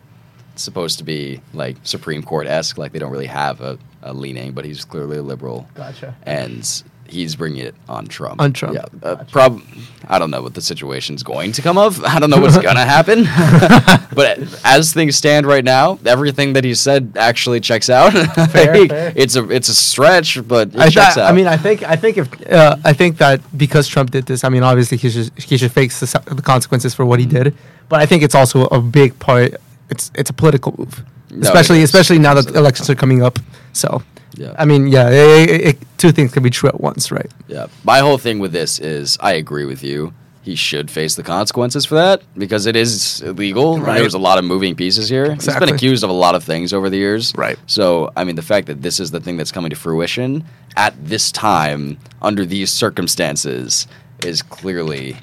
supposed to be like Supreme Court esque. Like they don't really have a, a leaning, but he's clearly a liberal. Gotcha. And he's bringing it on Trump. On Trump. Yeah. Uh, prob- I don't know what the situation's going to come of. I don't know what's gonna happen. but as things stand right now, everything that he said actually checks out. Fair, fair. It's a it's a stretch, but it I, checks th- out. I mean, I think I think if uh, I think that because Trump did this, I mean, obviously he should he should face the, the consequences for what he did. But I think it's also a big part. It's it's a political move, No, especially especially now that elections are coming up. So, Yeah. I mean, yeah, it, it, it- two things can be true at once, right? Yeah. My whole thing with this is I agree with you. He should face the consequences for that because it is illegal. Right. There's a lot of moving pieces here. He's been accused of a lot of things over the years. Right. So, I mean, the fact that this is the thing that's coming to fruition at this time, under these circumstances, is clearly,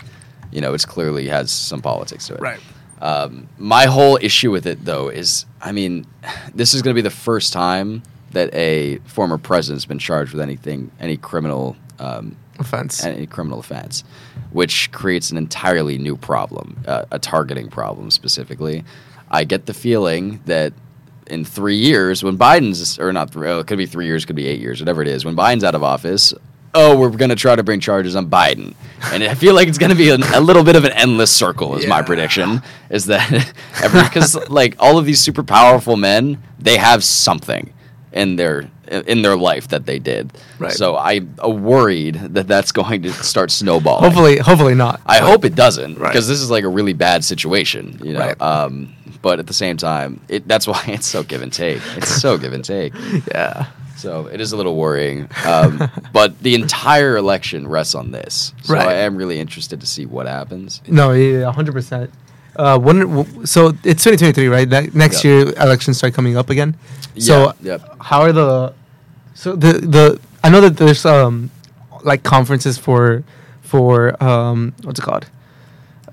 you know, it's clearly has some politics to it. Right. Um, my whole issue with it, though, is I mean, this is going to be the first time that a former president's been charged with anything, any criminal, um, Offense. any criminal offense, which creates an entirely new problem, uh, a targeting problem specifically. I get the feeling that in three years, when Biden's or not, three, oh, it could be three years, could be eight years, whatever it is, when Biden's out of office. Oh, we're going to try to bring charges on Biden, and I feel like it's going to be a, a little bit of an endless circle. Is my prediction is that because like all of these super powerful men, they have something in their in their life that they did. Right. So I'm uh, worried that that's going to start snowballing. Hopefully, hopefully not. I hope it doesn't Right. because this is like a really bad situation, you know. Right. Um, but at the same time, it, that's why it's so give and take. It's so give and take. Yeah. So it is a little worrying. Um, but the entire election rests on this. So Right. I am really interested to see what happens. No, yeah, hundred percent. Uh, when so it's 2023, right? That next Yep. year elections start coming up again. So Yeah, yep. how are the so the the I know that there's um like conferences for for um what's it called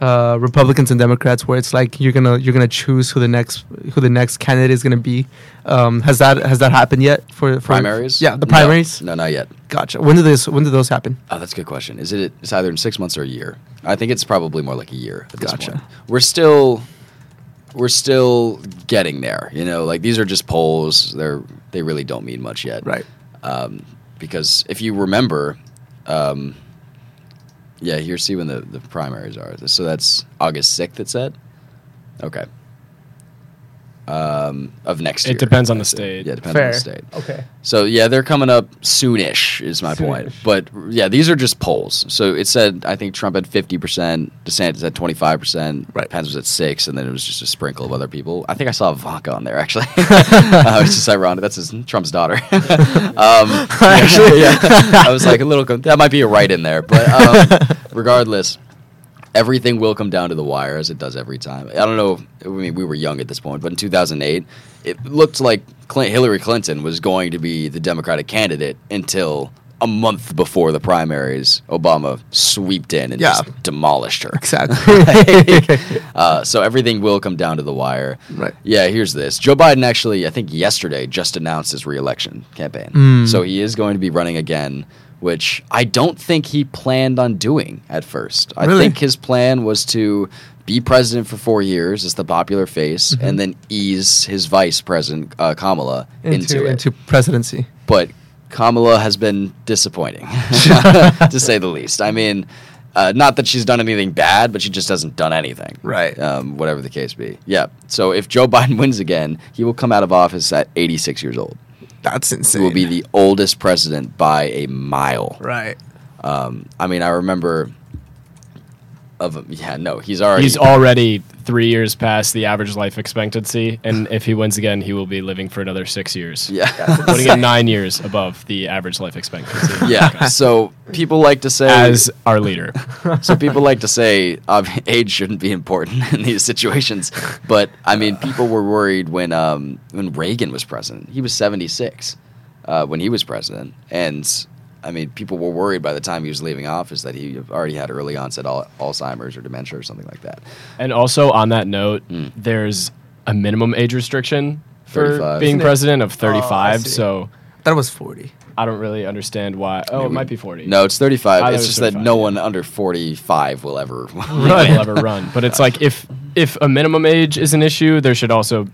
uh Republicans and Democrats where it's like you're gonna you're gonna choose who the next who the next candidate is gonna be. Um, has that has that happened yet for, for Primaries? Yeah, the primaries. No, not yet. Gotcha. When do this when do those happen? Oh, that's a good question. Is it? It's either in six months or a year. I think it's probably more like a year at this Gotcha. point. We're still, we're still getting there. You know, like these are just polls. They're they really don't mean much yet. Right. Um, because if you remember, um, yeah, here see when the the primaries are. So that's August sixth. It said. Okay. Um, of next year. It depends on the state. Yeah, it depends on the state. Okay. So yeah, they're coming up soonish. Is my point. But yeah, these are just polls. So it said I think Trump had fifty percent, DeSantis had twenty five percent, Right. Pence was at six, and then it was just a sprinkle of other people. I think I saw Ivanka on there actually. uh, it's just ironic. That's his Trump's daughter. um, actually, yeah. I was like a little. con- That might be a write in there, but um, regardless everything will come down to the wire as it does every time. I don't know. I mean, we were young at this point, but in 2008, it looked like Clint, Hillary Clinton was going to be the Democratic candidate until a month before the primaries. Obama swept in and Yeah. just demolished her. Exactly. Uh, so everything will come down to the wire. Right. Yeah, here's this. Joe Biden actually, I think yesterday, just announced his reelection campaign. Mm. So he is going to be running again, which I don't think he planned on doing at first. I Really? think his plan was to be president for four years as the popular face Mm-hmm. and then ease his vice president, uh, Kamala, into, into it. into presidency. but Kamala has been disappointing, to say the least. I mean, uh, not that she's done anything bad, but she just hasn't done anything. Right. Um, whatever the case be. Yeah. So if Joe Biden wins again, he will come out of office at 86 years old. That's insane. will be the oldest president by a mile. right. Um, I mean, I remember. Of yeah, no, he's already. He's already three years past the average life expectancy, and if he wins again, he will be living for another six years. Yeah. putting it nine years above the average life expectancy. yeah. So people like to say as our leader. so people like to say um, age shouldn't be important in these situations, but I mean, people were worried when um, when Reagan was president. He was seventy six uh, when he was president, and I mean, people were worried by the time he was leaving office that he already had early onset al- Alzheimer's or dementia or something like that. And also on that note, Mm. there's a minimum age restriction for 35. being Isn't it? president of Oh, 35. see. so That was forty. I don't really understand why. Oh, it might be 40. No, it's 35. I It's it was just that no yeah. one under forty five will ever run. will ever run. But it's like if if a minimum age is an issue, there should also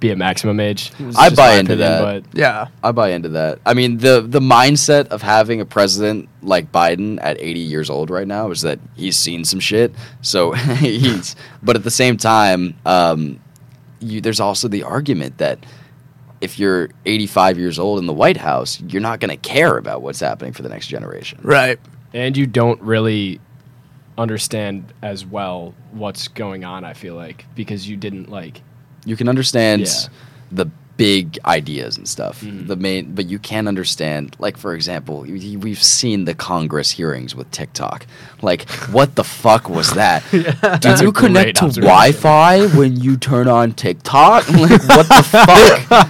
be a maximum age. I buy my into that. But Yeah. I buy into that. I mean, the the mindset of having a president like Biden at 80 years old right now is that he's seen some shit. So he's, but at the same time, um, you, there's also the argument that if you're 85 years old in the White House, you're not going to care about what's happening for the next generation. Right. and you don't really understand as well what's going on. I feel like because you didn't like. You can understand Yeah. the big ideas and stuff. Mhm. The main, but you can understand, like for example, we- we've seen the Congress hearings with TikTok. Like, what the fuck was that? That's Did you connect to. Wi-Fi when you turn on TikTok? Like, what the fuck?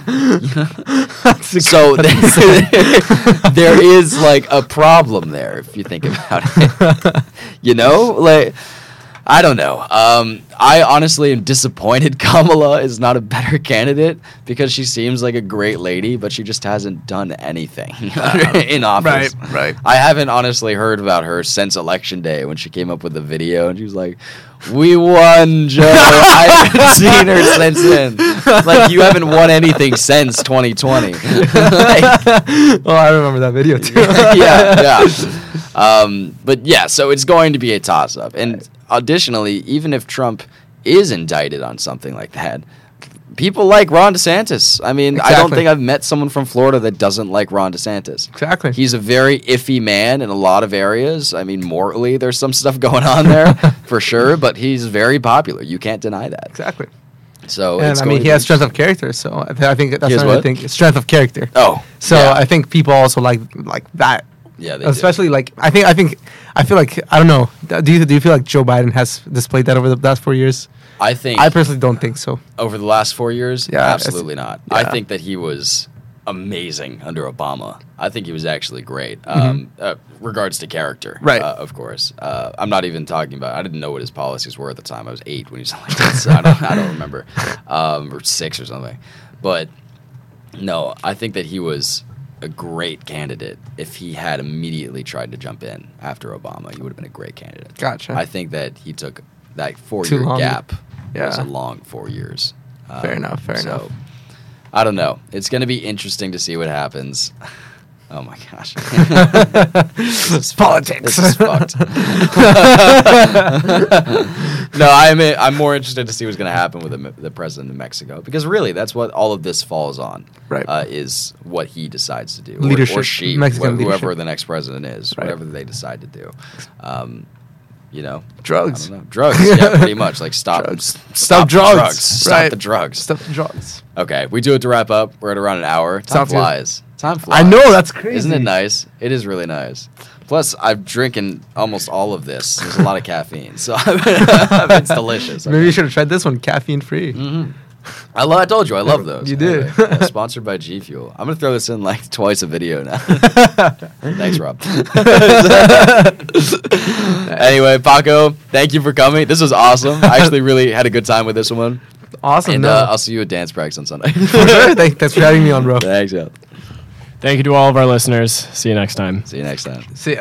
so there, there is like a problem there if you think about it. you know, like I don't know. Um, I honestly am disappointed Kamala is not a better candidate because she seems like a great lady, but she just hasn't done anything in office. Right, right. I haven't honestly heard about her since election day when she came up with the video and she was like, "We won, Joe." I haven't seen her since then. Like you haven't won anything since 2020. Like, oh, I remember that video too. yeah, yeah. Um, but yeah, so it's going to be a toss up. And additionally, even if Trump is indicted on something like that, people like Ron DeSantis. I mean, I don't think I've met someone from Florida that doesn't like Ron DeSantis. Exactly. He's a very iffy man in a lot of areas. I mean, morally, there's some stuff going on there for sure, but he's very popular. You can't deny that. exactly. So, and I mean, he has strength of character, so I, th- I think that's He has another what? thing. Strength of character. Oh, So yeah. I think people also like like that, yeah, especially like I think I think I feel like I don't know. Do you do you feel like Joe Biden has displayed that over the last four years? I think I personally don't think so. over the last four years? Yeah, absolutely not. I think that he was amazing under Obama. I think he was actually great. Um, uh, regards to character, Mm-hmm. Right. Uh, of course. Uh, I'm not even talking about. I didn't know what his policies were at the time. I was eight when he was elected, so I don't, I don't remember, um, or six or something. But no, I think that he was a great candidate. If he had immediately tried to jump in after Obama, he would have been a great candidate. Gotcha. I think that he took that four Too year long. gap was a long four years. Um, Fair enough, fair enough. I don't know. It's going to be interesting to see what happens. Oh my gosh. This is. Politics. This is fucked. no, I'm I'm more interested to see what's going to happen with the, the president of Mexico because really that's what all of this falls on. Right. Uh, is what he decides to do, Or- Leadership, or, she, Mexican wh- whoever leadership. the next president is, Right. whatever they decide to do. Um, you know, Drugs. Know. drugs. yeah, pretty much. Like stop, Drugs. s- Stop the drugs. Stop Right. the drugs. Stop the drugs. Okay, we do it to wrap up. We're at around an hour. Time Sounds good. Time flies. I know that's crazy. Isn't it nice? It is really nice. Plus, I've drinking almost all of this. There's a lot of caffeine, so it's delicious. Maybe you should have tried this one, caffeine free. hmm I, lo- I told you, I love those. You did. Anyway, yeah, sponsored by G Fuel. I'm gonna throw this in like twice a video now. Thanks, Rob. anyway, Paco, thank you for coming. This was awesome. I actually really had a good time with this one. Awesome. And no. uh, I'll see you at dance practice on Sunday. For sure. Thanks for having me on, bro. Thanks, yeah. Thank you to all of our listeners. See you next time. See you next time. See ya.